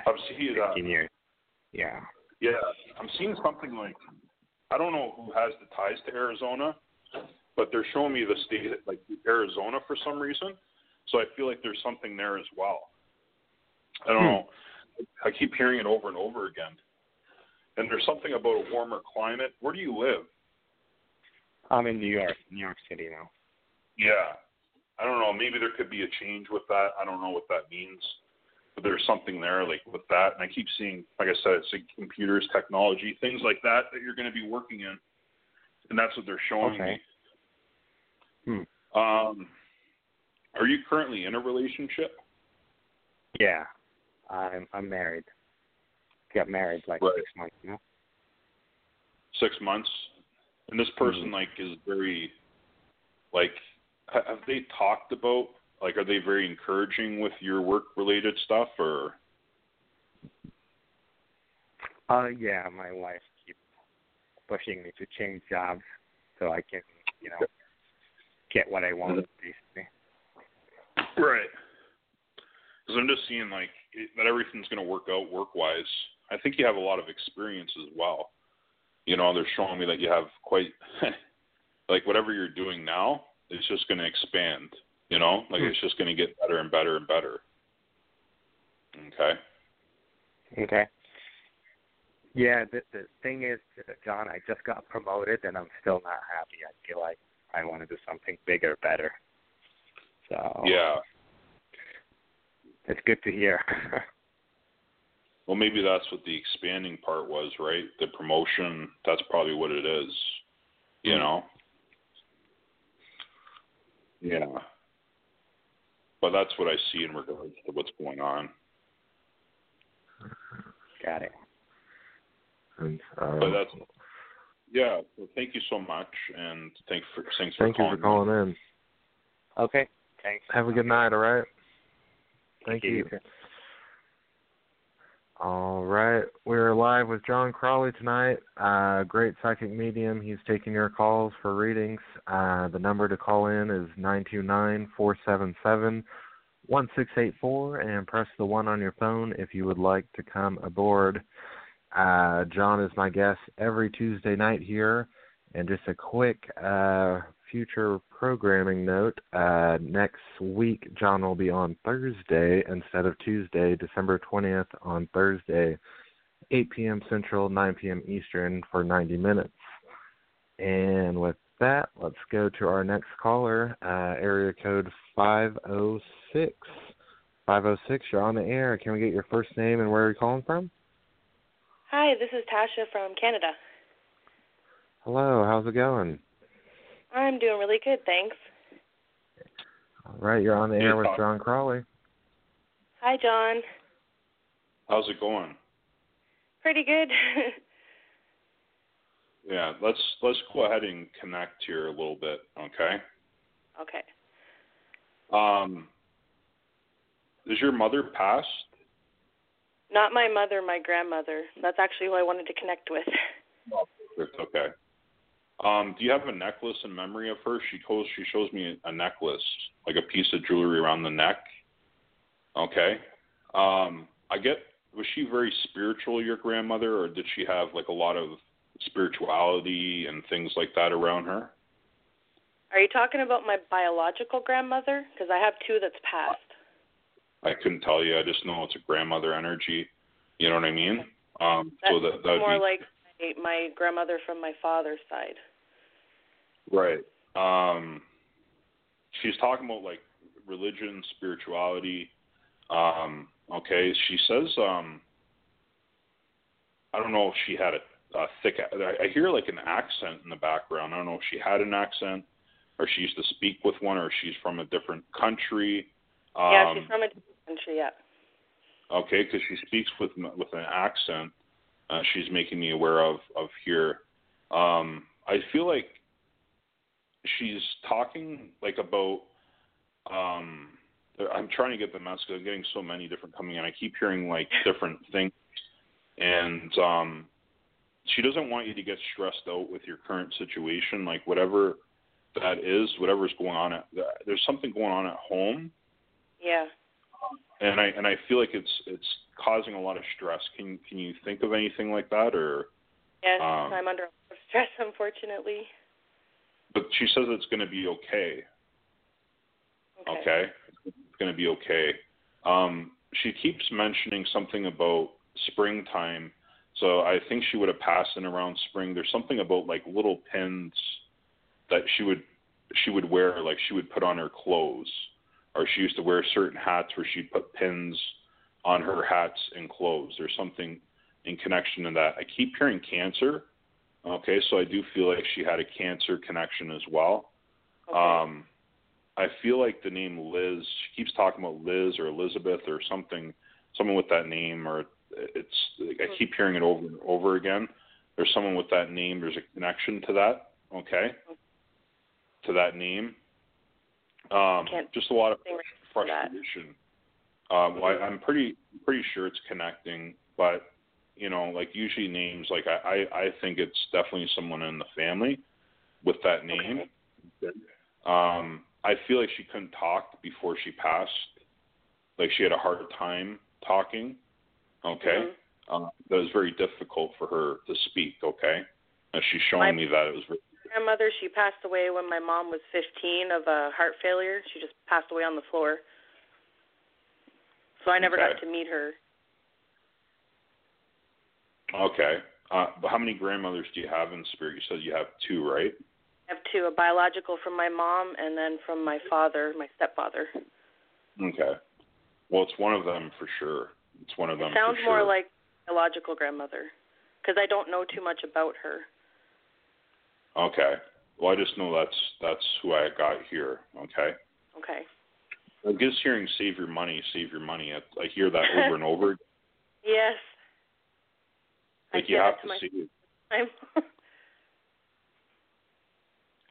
I'm seeing that. Years. Yeah. Yeah, I'm seeing something like I don't know who has the ties to Arizona, but they're showing me the state like Arizona for some reason. So I feel like there's something there as well. I don't Hmm. know. I keep hearing it over and over again. And there's something about a warmer climate. Where do you live? I'm in New York, New York City now. Yeah. I don't know. Maybe there could be a change with that. I don't know what that means. But there's something there like with that. And I keep seeing, like I said, it's like computers, technology, things like that that you're going to be working in. And that's what they're showing Okay. Hmm. me. Um, are you currently in a relationship? Yeah. I'm I'm married. Got married like Right. six months now. Six months. And this person Mhm. like is very, like, ha- have they talked about like are they very encouraging with your work related stuff or? Uh yeah, my wife keeps pushing me to change jobs so I can, you know, get what I want basically. Right. Because I'm just seeing like it, that everything's going to work out work wise. I think you have a lot of experience as well. You know, they're showing me that you have quite like whatever you're doing now, it's just going to expand. You know, like hmm. it's just going to get better and better and better. Okay. Okay. Yeah, the the thing is, Jon, I just got promoted and I'm still not happy. I feel like I want to do something bigger, better. So Yeah. it's good to hear. Well, maybe that's what the expanding part was, right? The promotion. That's probably what it is. You Mm. know. Yeah. But that's what I see in regards to what's going on. Got it. And, uh, But that's yeah. Well, thank you so much, and thanks for thanks for thank you calling. for calling in. Okay. Thanks. Have a good night, all right? Thank you. you. All right. We're live with Jon Crawley tonight. Uh, great psychic medium. He's taking your calls for readings. Uh, the number to call in is nine two nine four seven seven one six eight four, and press the 1 on your phone if you would like to come aboard. Uh, Jon is my guest every Tuesday night here. And just a quick uh, future programming note uh, next week, Jon will be on Thursday instead of Tuesday, December 20th on Thursday, 8 p.m. Central, 9 p.m. Eastern for 90 minutes. And with that, let's go to our next caller, uh, area code 506. 506, you're on the air. Can we get your first name and where are you're calling from? Hi, this is Tasha from Canada. Hello, how's it going? I'm doing really good, thanks. All right, you're on the air with Jon Crawley. Hi, Jon. How's it going? Pretty good. Yeah, let's let's go ahead and connect here a little bit, okay? okay. Um, is your mother passed? Not my mother, my grandmother. That's actually who I wanted to connect with. Perfect, Okay. Um, do you have a necklace in memory of her? She shows she shows me a necklace, like a piece of jewelry around the neck. Okay. Um, I get was she very spiritual, your grandmother, or did she have like a lot of spirituality and things like that around her? Are you talking about my biological grandmother? Because I have two that's passed. I couldn't tell you. I just know it's a grandmother energy. You know what I mean? Um, so That's that that would more be like my, grandmother from my father's side. Right. Um, she's talking about like religion, spirituality. Um, okay. She says, um, I don't know if she had a, a thick. I, I hear like an accent in the background. I don't know if she had an accent, or she used to speak with one, or she's from a different country. Um, yeah, she's from a different country. Yeah. Okay, because she speaks with with an accent. Uh, she's making me aware of of here. Um, I feel like she's talking like about. Um, I'm trying to get the message. I'm getting so many different coming in. I keep hearing like different things, and um, she doesn't want you to get stressed out with your current situation, like whatever that is, whatever's going on. At, there's something going on at home Yeah. and I and I feel like it's it's causing a lot of stress. Can can you think of anything like that, or? Yes, Um, I'm under a lot of stress, unfortunately. But she says it's going to be okay. Okay, it's going to be okay. Um, she keeps mentioning something about springtime, so I think she would have passed in around spring. There's something about like little pins that she would she would wear, like she would put on her clothes, or she used to wear certain hats where she'd put pins on her hats and clothes. There's something in connection to that. I keep hearing cancer. Okay, so I do feel like she had a cancer connection as well. Okay. Um, I feel like the name Liz. She keeps talking about Liz or Elizabeth or something, someone with that name, or it's. I keep hearing it over and over again. There's someone with that name. There's a connection to that. Okay. To that name. Um, just a lot of frustration. Um, well, I, I'm pretty pretty sure it's connecting, but you know, like usually names, like I I, I think it's definitely someone in the family with that name. Um, I feel like she couldn't talk before she passed. Like she had a hard time talking. Okay. Mhm. Uh, that was very difficult for her to speak. Okay. And she's showing My- me that it was. Very, grandmother, she passed away when my mom was 15 of a heart failure. She just passed away on the floor. So I never got to meet her. okay. Uh, but how many grandmothers do you have in spirit? You said you have two, right? I have two, a biological from my mom and then from my father, my stepfather. Okay. Well, it's one of them for sure. It's one of them. It sounds more sure. like biological grandmother because I don't know too much about her. Okay. Well, I just know that's that's who I got here. Okay. Okay. I'm just hearing "save your money, save your money." I, I hear that over and over. Yes. Like I you have to my- save. I'm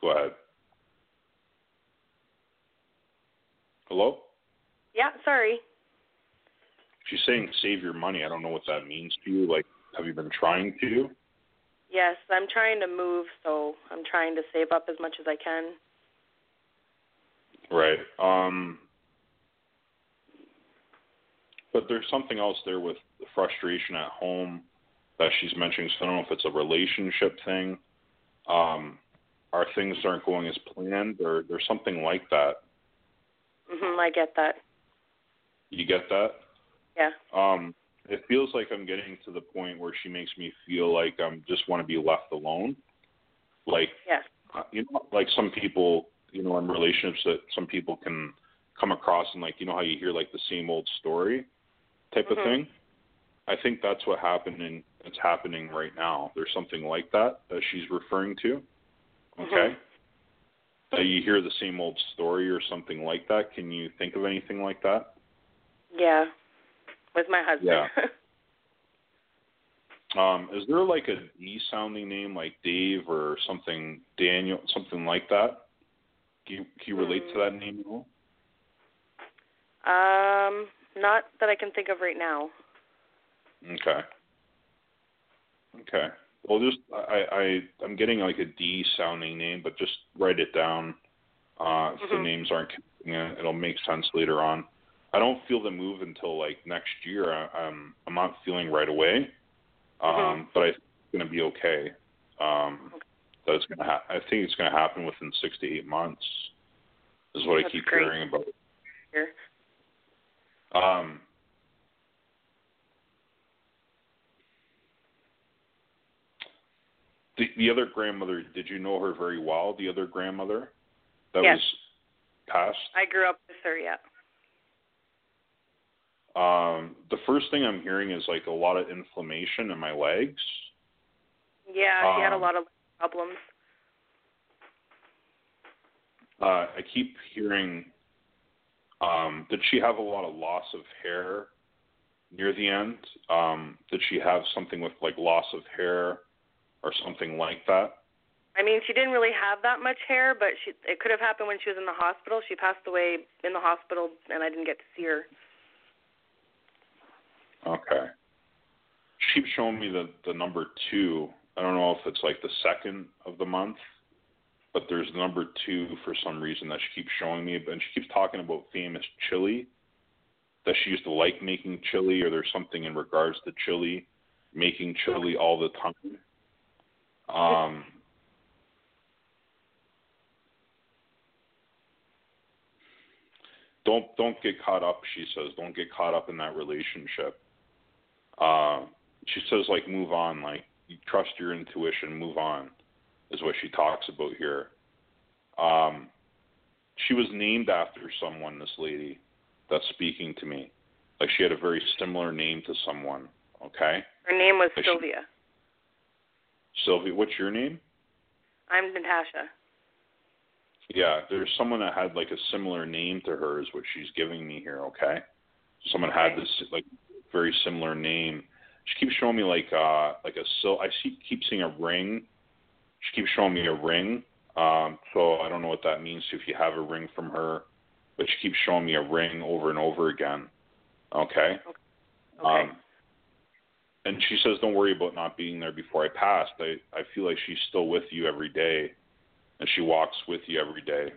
Go ahead. Hello. yeah, sorry. She's saying "save your money." I don't know what that means to you. Like, have you been trying to? Yes, I'm trying to move, so I'm trying to save up as much as I can. Right. Um. But there's something else there with the frustration at home that she's mentioning. So I don't know if it's a relationship thing. Um, our things aren't going as planned, or there's something like that. Mhm, I get that. You get that? Yeah. Um, it feels like I'm getting to the point where she makes me feel like I'm just want to be left alone. Like Yes. uh, you know, like some people, you know, in relationships that some people can come across and like you know how you hear like the same old story type Mhm. of thing. I think that's what happened and it's happening right now. There's something like that that she's referring to. Okay. Mhm. That you hear the same old story or something like that. Can you think of anything like that? Yeah. With my husband. Yeah. Um, is there like a D sounding name like Dave or something Daniel something like that? Can you, can you relate to that name at all? um, not that I can think of right now. Okay. Okay. Well, just I I I'm getting like a D sounding name, but just write it down. Uh, if the Mhm. names aren't, it'll make sense later on. I don't feel the move until like next year. I, I'm I'm not feeling right away, um, Mhm. but I think it's gonna be okay. Um, that it's gonna ha- I think it's gonna happen within six to eight months. Is what I keep great. hearing about. Um, the the other grandmother, did you know her very well? The other grandmother that Yes. was passed. I grew up with her, yeah. Um, the first thing I'm hearing is like a lot of inflammation in my legs. Yeah, she had a Um, lot of problems. Uh, I keep hearing. Um, did she have a lot of loss of hair near the end? Um, did she have something with like loss of hair or something like that? I mean, she didn't really have that much hair, but she it could have happened when she was in the hospital. She passed away in the hospital and I didn't get to see her. Okay. She's showing me the the number two. I don't know if it's like the second of the month, but there's number two for some reason that she keeps showing me. And she keeps talking about famous chili that she used to like making chili, or there's something in regards to chili, making chili all the time. Um. Don't don't get caught up. She says, don't get caught up in that relationship uh, she says like move on, like trust your intuition, move on, is what she talks about here. Um, she was named after someone, this lady that's speaking to me. Like she had a very similar name to someone. Okay, Her name was Is she- Sylvia. Sylvia, what's your name? I'm Natasha. Yeah, there's someone that had like a similar name to her, is what she's giving me here. Okay, someone had this like very similar name. She keeps showing me like uh like a sil. I see keep seeing a ring. She keeps showing me a ring. Um, so I don't know what that means if you have a ring from her, but she keeps showing me a ring over and over again. Okay. Okay. Um, and she says, "Don't worry about not being there before I passed. I I feel like she's still with you every day, and she walks with you every day."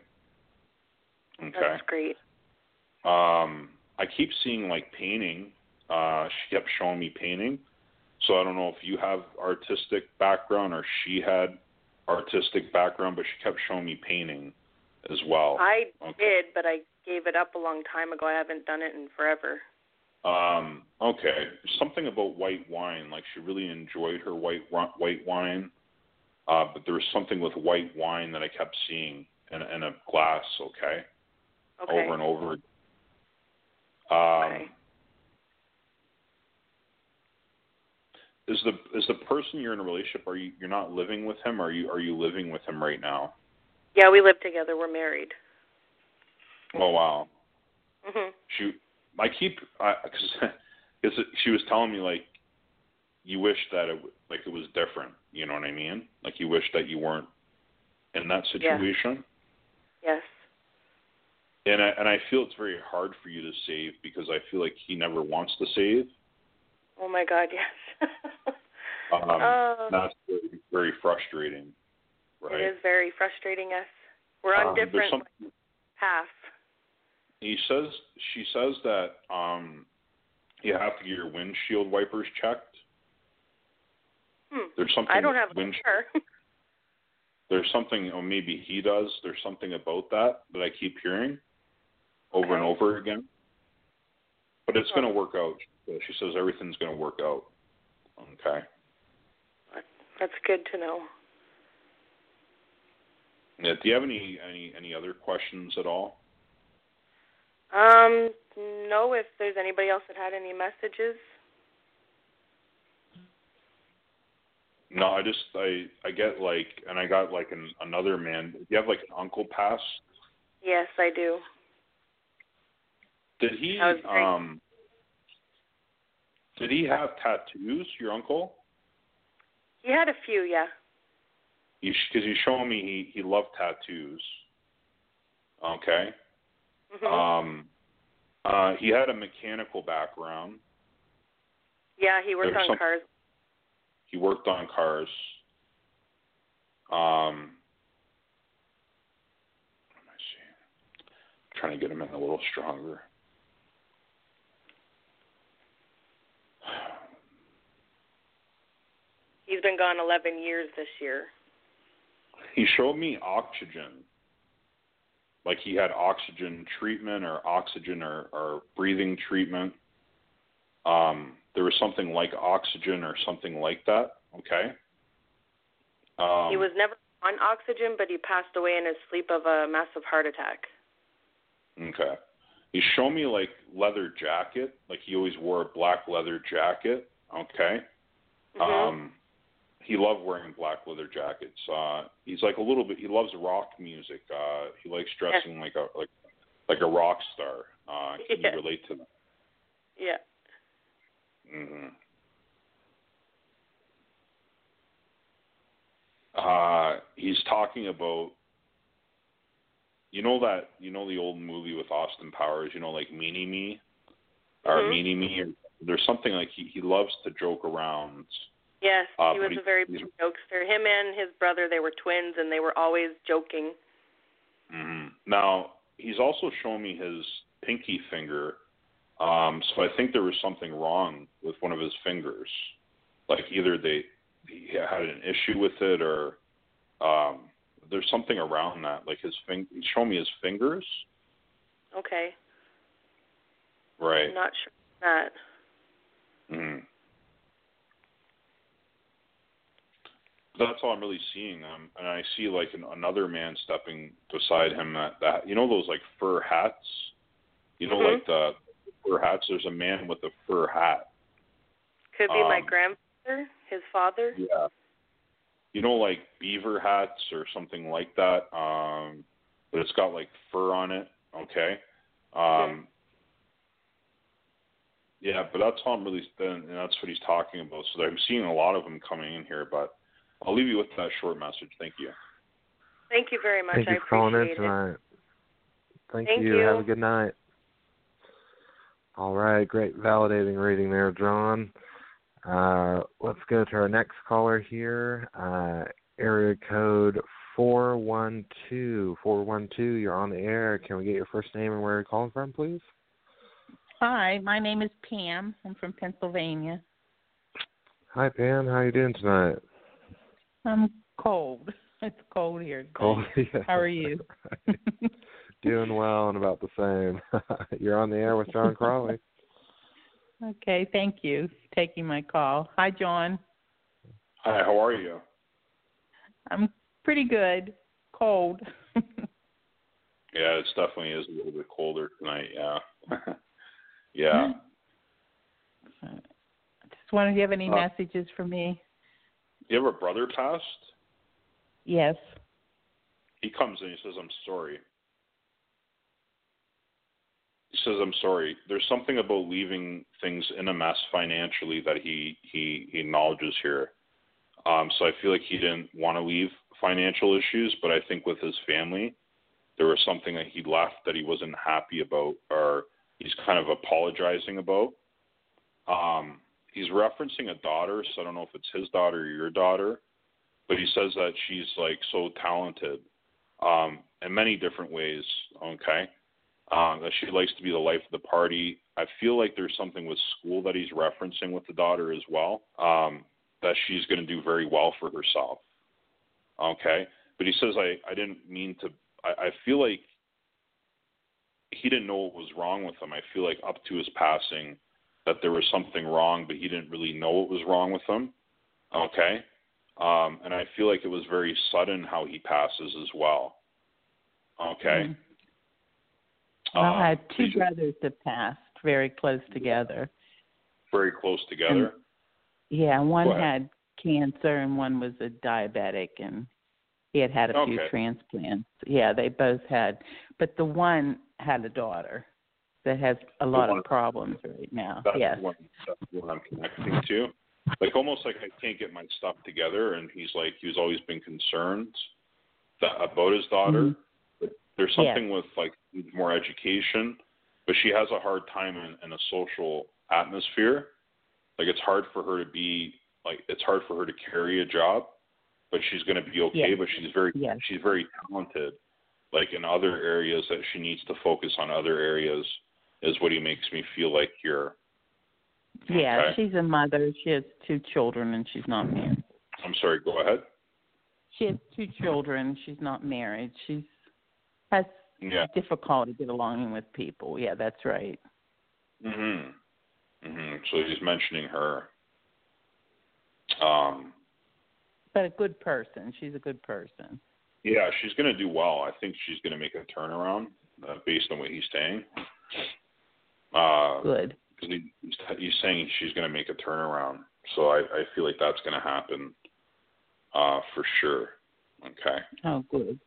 Okay. That's great. Um, I keep seeing like painting. Uh, she kept showing me painting. So I don't know if you have artistic background or she had artistic background, but she kept showing me painting as well. I Okay. did, but I gave it up a long time ago. I haven't done it in forever. Um, okay, something about white wine. Like she really enjoyed her white white wine, uh, but there was something with white wine that I kept seeing in, in a glass. Okay, Okay. over and over. Um, Okay. Is the is the person you're in a relationship? Are you you're not living with him? Or are you are you living with him right now? Yeah, we live together. We're married. Oh wow. Mhm. She I keep because because she was telling me like you wish that it w- like it was different. You know what I mean? Like you wish that you weren't in that Yeah. situation. Yes. And I and I feel it's very hard for you to save because I feel like he never wants to save. Oh my God, yes. Um, Oh. that's very, very frustrating, right? It is very frustrating us. We're on Um, different some- paths. He says she says that um you have to get your windshield wipers checked. Hmm. There's something I don't have a wind- car. there's something or maybe he does. There's something about that that I keep hearing over and over again. But it's Huh. going to work out. She says everything's going to work out. Okay. That's good to know. Yeah, do you have any any any other questions at all? Um, no. If there's anybody else that had any messages. No, I just I I get like, and I got like an another man. Do you have like an uncle pass. Yes, I do. Did he That was great. um? Did he have tattoos? Your uncle? He had a few, yeah. Because he's showing me he he loved tattoos. Okay. hmm Um. Uh, he had a mechanical background. yeah, he worked there's on some- cars. He worked on cars. Um, what am I seeing? trying to get him in a little stronger. He's been gone 11 years this year. He showed me oxygen. Like he had oxygen treatment or oxygen or, or breathing treatment. Um, there was something like oxygen or something like that. Okay. Um, he was never on oxygen, but he passed away in his sleep of a massive heart attack. Okay. He showed me like leather jacket, like he always wore a black leather jacket. Okay. Mhm. Um, he loved wearing black leather jackets. Uh, he's like a little bit. He loves rock music. Uh, he likes dressing like a like like a rock star. Uh, can Yeah. you relate to that? yeah. hmm Uh, he's talking about. You know that you know the old movie with Austin Powers. You know, like Meanie Me, or Mhm. Meanie Me. Or, there's something like he he loves to joke around. Yes, Uh, he was a very big jokester. Him and his brother, they were twins, and they were always joking. hmm Now he's also shown me his pinky finger, um, so I think there was something wrong with one of his fingers. Like either they he had an issue with it, or um, there's something around that. Like his fing, he showed me his fingers. Okay. Right. I'm not sure that. Mm. That's all I'm really seeing. Um, and I see like an, another man stepping beside him. That, that you know those like fur hats. You know, Mhm. like the fur hats. There's a man with a fur hat. Could be my Um, grandfather, his father. Yeah. You know, like beaver hats or something like that. Um, but it's got like fur on it. Okay. Um, Yeah, but that's all I'm really. And that's what he's talking about. So I'm seeing a lot of them coming in here, but I'll leave you with that short message. Thank you. Thank you very much. Thank I you for calling in appreciate it. tonight. Thank, Thank you. you. Have a good night. All right, great validating reading there, Jon. Uh, let's go to our next caller here. Uh, area code four one two four one two. You're on the air. Can we get your first name and where you're calling from, please? Hi, my name is Pam. I'm from Pennsylvania. Hi, Pam. How you doing tonight? I'm cold. It's cold here. today. Cold. Yeah. How are you? Doing well and about the same. You're on the air with Jon Crawley. okay, thank you for taking my call. Hi, Jon. Hi, how are you? I'm pretty good. Cold. Yeah, it definitely is a little bit colder tonight. Yeah. yeah. Just wondering if you have any Uh, messages for me. You have a brother passed? Yes. He comes in. He says, "I'm sorry." He says, "I'm sorry." There's something about leaving things in a mess financially that he he, he acknowledges here. Um, so I feel like he didn't want to leave financial issues, but I think with his family, there was something that he left that he wasn't happy about, or he's kind of apologizing about. Um, he's referencing a daughter, so I don't know if it's his daughter or your daughter, but he says that she's like so talented um, in many different ways. Okay, um, that she likes to be the life of the party. I feel like there's something with school that he's referencing with the daughter as well. Um, that she's going to do very well for herself. Okay, but he says I I didn't mean to. I, I feel like he didn't know what was wrong with him. I feel like up to his passing that there was something wrong, but he didn't really know what was wrong with him. Okay. Um, and I feel like it was very sudden how he passes as well. Okay. Well, Um, I had two brothers that passed very close together. very close together. Yeah, one had cancer and one was a diabetic, and he had had a few transplants. Yeah, they both had, but the one had a daughter that has a lot of problems right now. That's yes. one that's what I'm connecting to. Like almost like I can't get my stuff together, and he's like he's always been concerned that about his daughter. Mhm. But there's Yes. something with like more education, but she has a hard time in, in a social atmosphere. Like it's hard for her to be like it's hard for her to carry a job, but she's going to be okay. Yes. But she's very Yes. she's very talented. Like in other areas that she needs to focus on other areas is what he makes me feel like you're Yeah, Okay. she's a mother. She has two children, and she's not married. I'm sorry, go ahead. She has two children. She's not married. She's has Yeah. difficulty get along with people. Yeah, that's right. Mhm. Mhm. So he's mentioning her. Um But a good person. She's a good person. yeah, she's going to do well. I think she's going to make a turnaround uh, based on what he's saying. Uh Good. cuz he, he's, saying she's going to make a turnaround. So I I feel like that's going to happen uh for sure. Okay. Oh, good.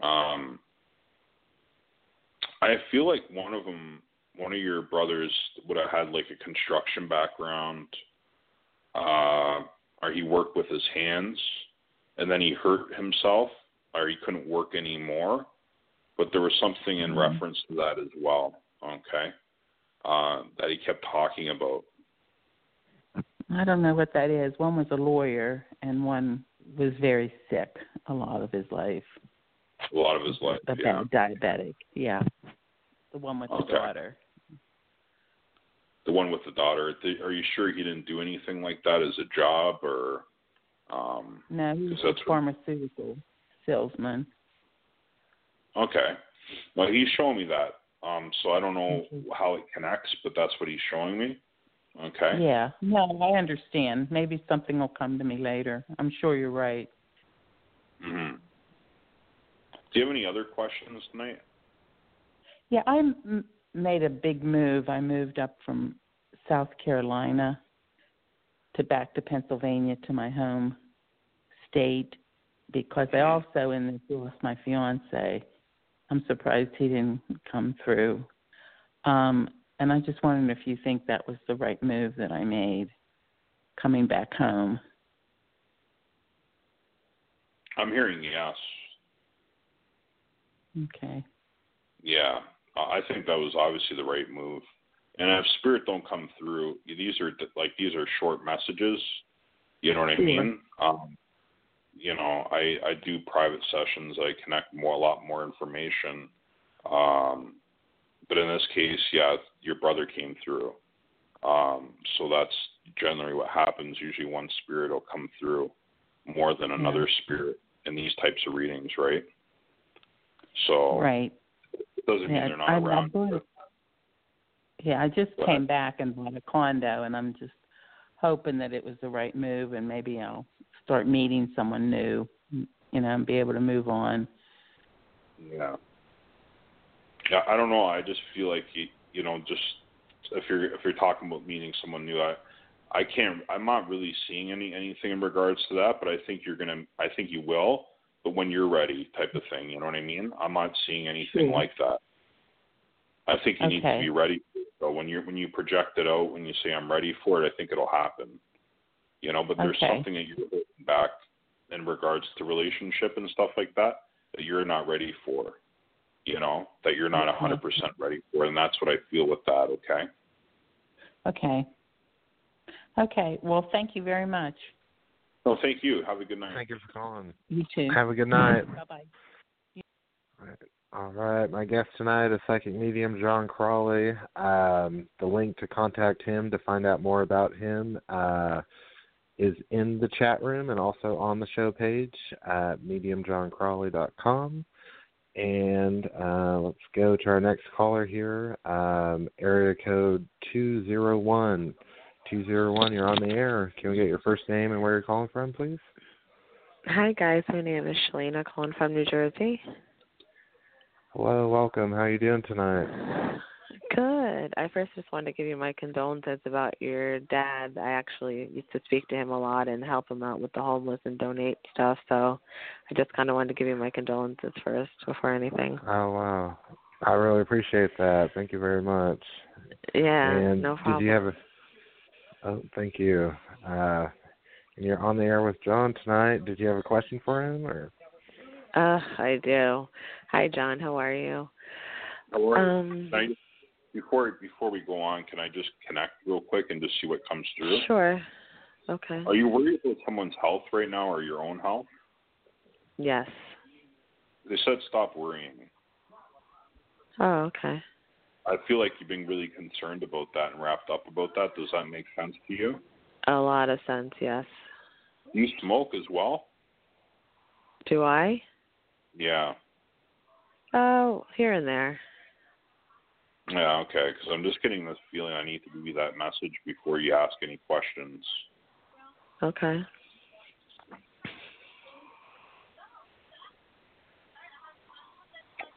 Um, I feel like one of them, one of your brothers, would have had like a construction background, uh, or he worked with his hands, and then he hurt himself, or he couldn't work anymore. But there was something in Mhm. reference to that as well. Okay, uh, that he kept talking about. I don't know what that is. One was a lawyer, and one was very sick a lot of his life. A lot of his life. A Yeah. diabetic. Yeah. The one with Okay. the daughter. The one with the daughter. Are you sure he didn't do anything like that as a job, or? Um, No, he was a that's what- pharmaceutical salesman. Okay. Well, he's showing me that. Um, so I don't know Mhm. how it connects, but that's what he's showing me. Okay. Yeah. No, I understand. Maybe something will come to me later. I'm sure you're right. hmm Do you have any other questions tonight? Yeah, I m- made a big move. I moved up from South Carolina to back to Pennsylvania to my home state because I also in this lost my fiance. I'm surprised he didn't come through. Um and I just wondered if you think that was the right move that I made coming back home. I'm hearing yes. Okay. Yeah. I think that was obviously the right move. And if spirit don't come through, these are like these are short messages. You know what I mean? Um, you know, I I do private sessions. I connect more a lot more information. Um, but in this case, yeah, your brother came through. Um, so that's generally what happens. Usually, one spirit will come through more than another spirit in these types of readings, right? So Right. it doesn't mean Yeah, they're not I, I around. yeah, I just Go came back and bought a condo, and I'm just hoping that it was the right move, and maybe I'll start meeting someone new, you know, and be able to move on. Yeah. Yeah, I don't know. I just feel like you, you know, just if you're if you're talking about meeting someone new, I I can't. I'm not really seeing any anything in regards to that, but I think you're gonna. I think you will, but when you're ready, type of thing. You know what I mean? I'm not seeing anything Sure. like that. I think you need to be ready. So when you when you project it out, when you say I'm ready for it, I think it'll happen. You know, but there's Okay. something that you're holding back in regards to relationship and stuff like that that you're not ready for. You know, that you're not Okay. 100% ready for, and that's what I feel with that. Okay. Okay. Okay. Well, thank you very much. Well, thank you. Have a good night. Thank you for calling. You too. Have a good night. Bye bye. All right, my guest tonight is psychic medium Jon Crawley. Um, the link to contact him to find out more about him uh, is in the chat room and also on the show page at mediumjoncrawley.com. And uh, let's go to our next caller here, um, area code 201. 201, you're on the air. Can we get your first name and where you're calling from, please? Hi, guys. My name is Shalina, calling from New Jersey. Hello, welcome. How are you doing tonight? Good. I first just wanted to give you my condolences about your dad. I actually used to speak to him a lot and help him out with the homeless and donate stuff. So I just kind of wanted to give you my condolences first before anything. Oh wow, I really appreciate that. Thank you very much. Yeah, and no problem. Did you have a? Oh, thank you. Uh, and you're on the air with Jon tonight. Did you have a question for him or? Uh, I do. Hi, Jon. How are you? How are you? Um, Can I, before before we go on, can I just connect real quick and just see what comes through? Sure. Okay. Are you worried about someone's health right now or your own health? Yes. They said stop worrying. Oh, okay. I feel like you've been really concerned about that and wrapped up about that. Does that make sense to you? A lot of sense, yes. You smoke as well? Do I? Yeah. Oh, here and there. Yeah, okay. Because I'm just getting this feeling I need to give you that message before you ask any questions. Okay.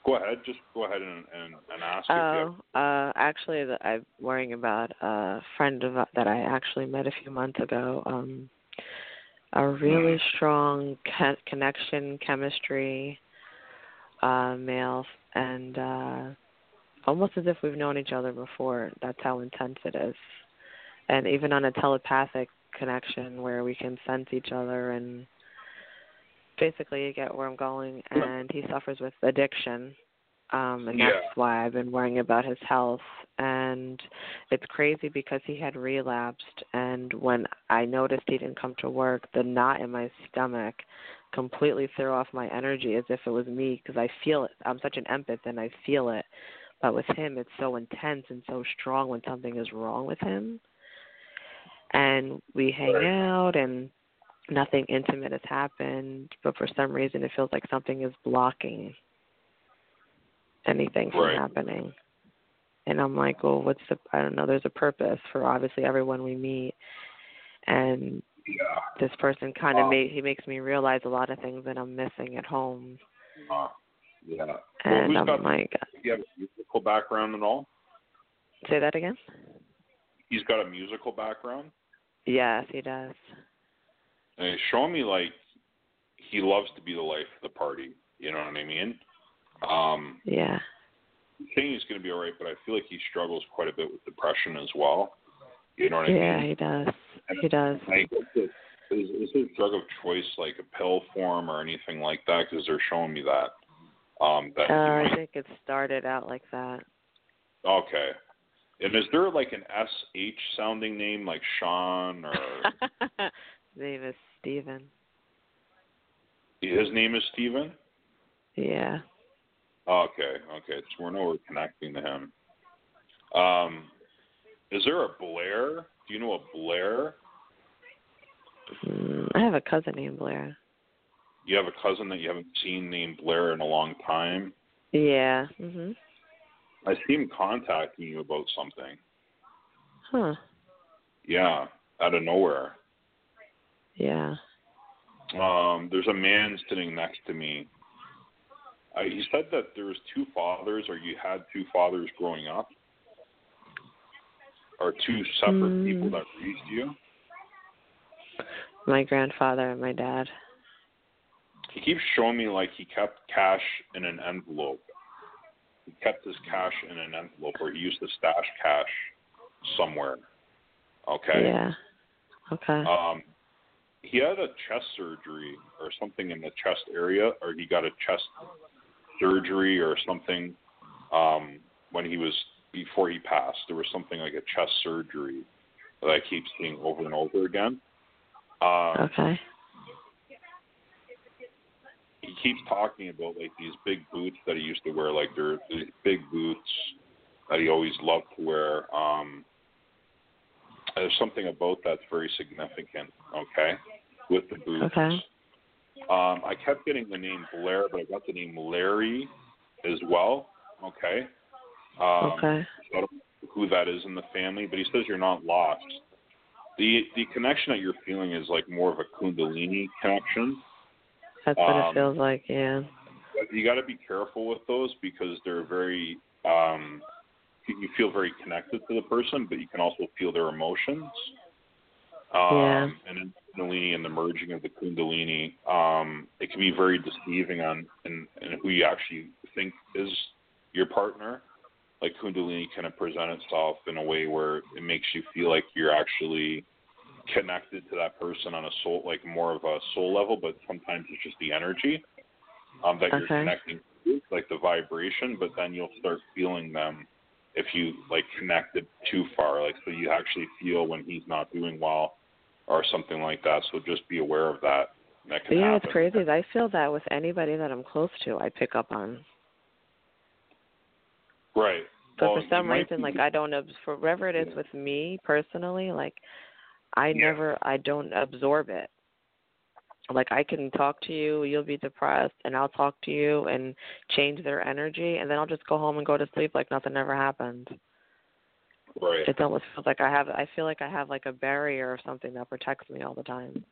Go ahead. Just go ahead and and, and ask. Oh, uh, actually, the, I'm worrying about a friend of that I actually met a few months ago. Um, a really strong ca- connection, chemistry, uh, male, and uh, almost as if we've known each other before. That's how intense it is, and even on a telepathic connection where we can sense each other and basically you get where I'm going and he suffers with addiction. Um and that's why I've been worrying about his health and it's crazy because he had relapsed and when I noticed he didn't come to work, the knot in my stomach completely threw off my energy as if it was me because I feel it. I'm such an empath and I feel it. But with him it's so intense and so strong when something is wrong with him. And we hang out and nothing intimate has happened, but for some reason it feels like something is blocking anything from Right. happening. And I'm like, well, what's the? I don't know. There's a purpose for obviously everyone we meet, and Yeah. this person kind of Wow. made he makes me realize a lot of things that I'm missing at home, Uh, yeah. And who's I'm got, like, do you have a musical background and all? say that again. He's got a musical background. Yes, he does. And he's showing me like he loves to be the life of the party. You know what I mean? Um, Yeah. I'm he's going to be all right, but I feel like he struggles quite a bit with depression as well. You know what I Yeah, mean? Yeah, he does. He does. Like, is, is his drug of choice like a pill form or anything like that? Because they're showing me that. Um, that Uh, I think it started out like that. okay. And is there like an SH sounding name like Sean or His name is Steven. his name is Steven? Yeah. Okay, okay. So we're connecting to him. Um, is there a Blair? Do you know a Blair? Mm, I have a cousin named Blair. You have a cousin that you haven't seen named Blair in a long time. Yeah. Mhm. I see him contacting you about something. Huh. Yeah, out of nowhere. Yeah. Um, there's a man sitting next to me. Uh, he said that there was two fathers, or you had two fathers growing up, or two separate Mm. people that raised you. My grandfather and my dad. He keeps showing me like he kept cash in an envelope. He kept his cash in an envelope, or he used to stash cash somewhere. Okay. Yeah. Okay. Um, he had a chest surgery or something in the chest area, or he got a chest surgery or something um, when he was before he passed. There was something like a chest surgery that I keep seeing over and over again. Um, okay. He keeps talking about like these big boots that he used to wear, like they're these big boots that he always loved to wear. Um, there's something about that's very significant. Okay, with the boots. Okay. Um, I kept getting the name Blair, but I got the name Larry as well. Okay. Um, Okay. so I don't know who that is in the family, but he says you're not lost. The the connection that you're feeling is like more of a Kundalini connection. That's what um, it feels like. Yeah. you got to be careful with those because they're very um you feel very connected to the person, but you can also feel their emotions. Um, Yeah. And in Kundalini and the merging of the Kundalini, um, it can be very deceiving on and and who you actually think is your partner. Like Kundalini kind of present itself in a way where it makes you feel like you're actually connected to that person on a soul, like more of a soul level, but sometimes it's just the energy um, that you're connecting to, like the vibration. But then you'll start feeling them if you like connected too far, like so you actually feel when he's not doing well or something like that. So just be aware of that. That can yeah, happen. it's crazy. I feel that with anybody that I'm close to, I pick up on. Right. But well, for some reason, be- like I don't, for whatever it is with me personally, like I Yeah. never, I don't absorb it. Like I can talk to you, you'll be depressed, and I'll talk to you and change their energy, and then I'll just go home and go to sleep like nothing ever happened. right. It almost feels like I have, I feel like I have like a barrier or something that protects me all the time.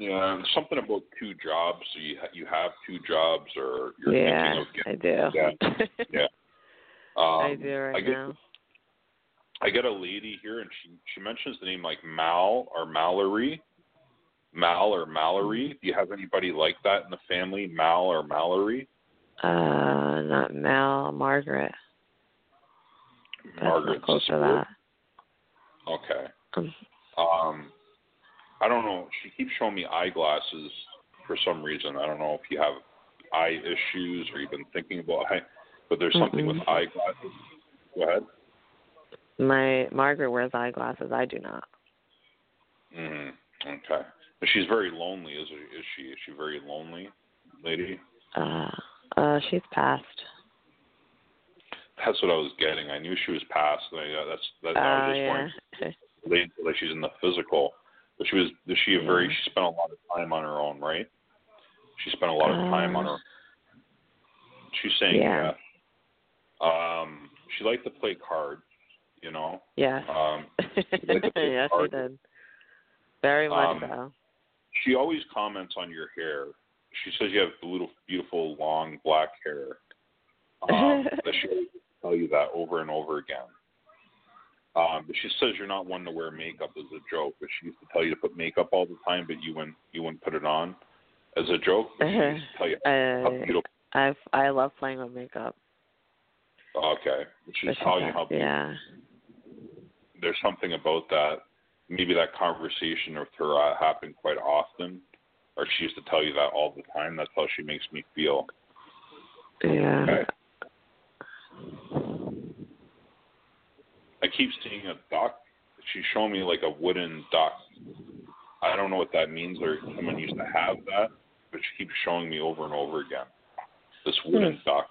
Yeah, and something about two jobs. So you ha- you have two jobs, or you're yeah, thinking of getting, I do. Yeah. Yeah. Um, I do right I get, now. I get a lady here, and she she mentions the name like Mal or Mallory, Mal or Mallory. Do you have anybody like that in the family, Mal or Mallory? Uh, not Mal, Margaret. Margaret's not close to that. Okay. Um, Um, I don't know. She keeps showing me eyeglasses for some reason. I don't know if you have eye issues or you've been thinking about eye, but there's something with Mm-mm. eyeglasses. Go ahead. My Margaret wears eyeglasses. I do not. hmm Okay. But she's very lonely, is is she? Is she very lonely, lady? Uh, uh, she's passed. That's what I was getting. I knew she was passed. and I, that's that. I Uh, was just yeah. wondering. Like she's in the physical, but she was. She a very? She spent a lot of time on her own, right? She spent a lot of time on Uh, her. She's saying yeah. yeah. Um, she liked to play cards, you know. Yes. Um, yes, she did. Very much Um, so. she always comments on your hair. She says you have beautiful, beautiful long black hair. Um, that she tell you that over and over again. Um, but she says you're not one to wear makeup as a joke. But she used to tell you to put makeup all the time, but you wouldn't you wouldn't put it on as a joke. But she used to tell you how Uh, beautiful. I I love playing with makeup. Okay, she's But she telling you how beautiful. yeah. There's something about that. Maybe that conversation with her uh, happened quite often, or she used to tell you that all the time. That's how she makes me feel. Yeah. Okay. I keep seeing a duck. She's showing me like a wooden duck. I don't know what that means, or someone used to have that, but she keeps showing me over and over again. This wooden duck.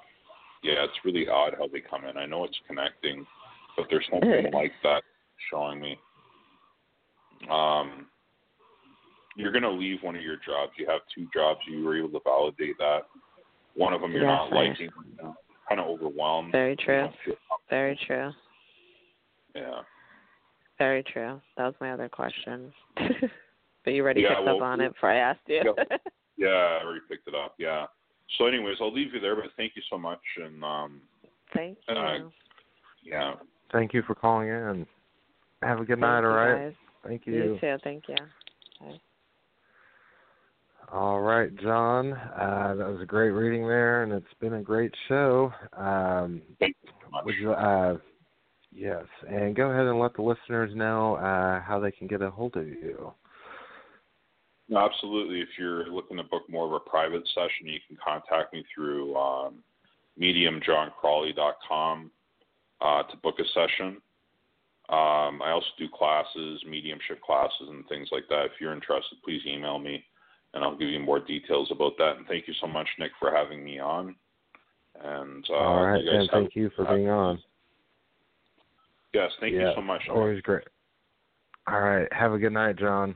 Yeah, it's really odd how they come in. I know it's connecting, but there's something like that showing me. Um, you're gonna leave one of your jobs. You have two jobs. You were able to validate that. One of them you're Yes, not I- liking. Kind of overwhelmed. Very true. Very true. Yeah. Very true. That was my other question. but you already Yeah, picked well, up on it before I asked you. Yep. Yeah, I already picked it up. Yeah. So, anyways, I'll leave you there, but thank you so much. And um, Thank you. Uh, yeah, Thank you for calling in. Have a good Thank night, all right? guys. Thank You you. too. Thank you. Bye. All right, Jon. Uh, that was a great reading there, and it's been a great show. Um, thank you would you, uh, yes, and go ahead and let the listeners know uh, how they can get a hold of you. No, absolutely. If you're looking to book more of a private session, you can contact me through um, mediumjoncrawley.com uh, to book a session. Um, I also do classes, mediumship classes, and things like that. If you're interested, please email me, and I'll give you more details about that. And thank you so much, Nick, for having me on. And uh, all right, and thank you for being on. Yes, thank yeah, you so much. Always great. All right, have a good night, Jon.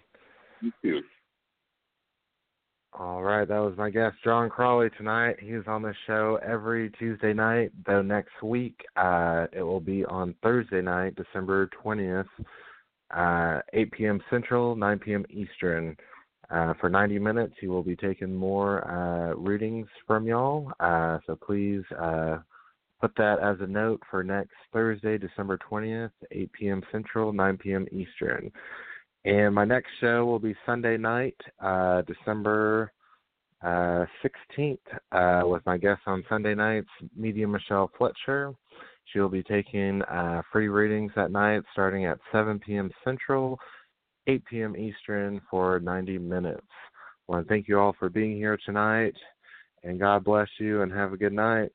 You too. All right, that was my guest, Jon Crawley, tonight. He is on the show every Tuesday night, though next week uh, it will be on Thursday night, December 20th, uh, 8 p.m. Central, 9 p.m. Eastern. Uh, for 90 minutes, he will be taking more uh, readings from y'all. Uh, so please uh, put that as a note for next Thursday, December 20th, 8 p.m. Central, 9 p.m. Eastern. And my next show will be Sunday night, uh, December uh, 16th, uh, with my guest on Sunday nights, Medium Michelle Fletcher. She will be taking uh, free readings that night starting at 7 p.m. Central, 8 p.m. Eastern for 90 minutes. I want to thank you all for being here tonight, and God bless you and have a good night.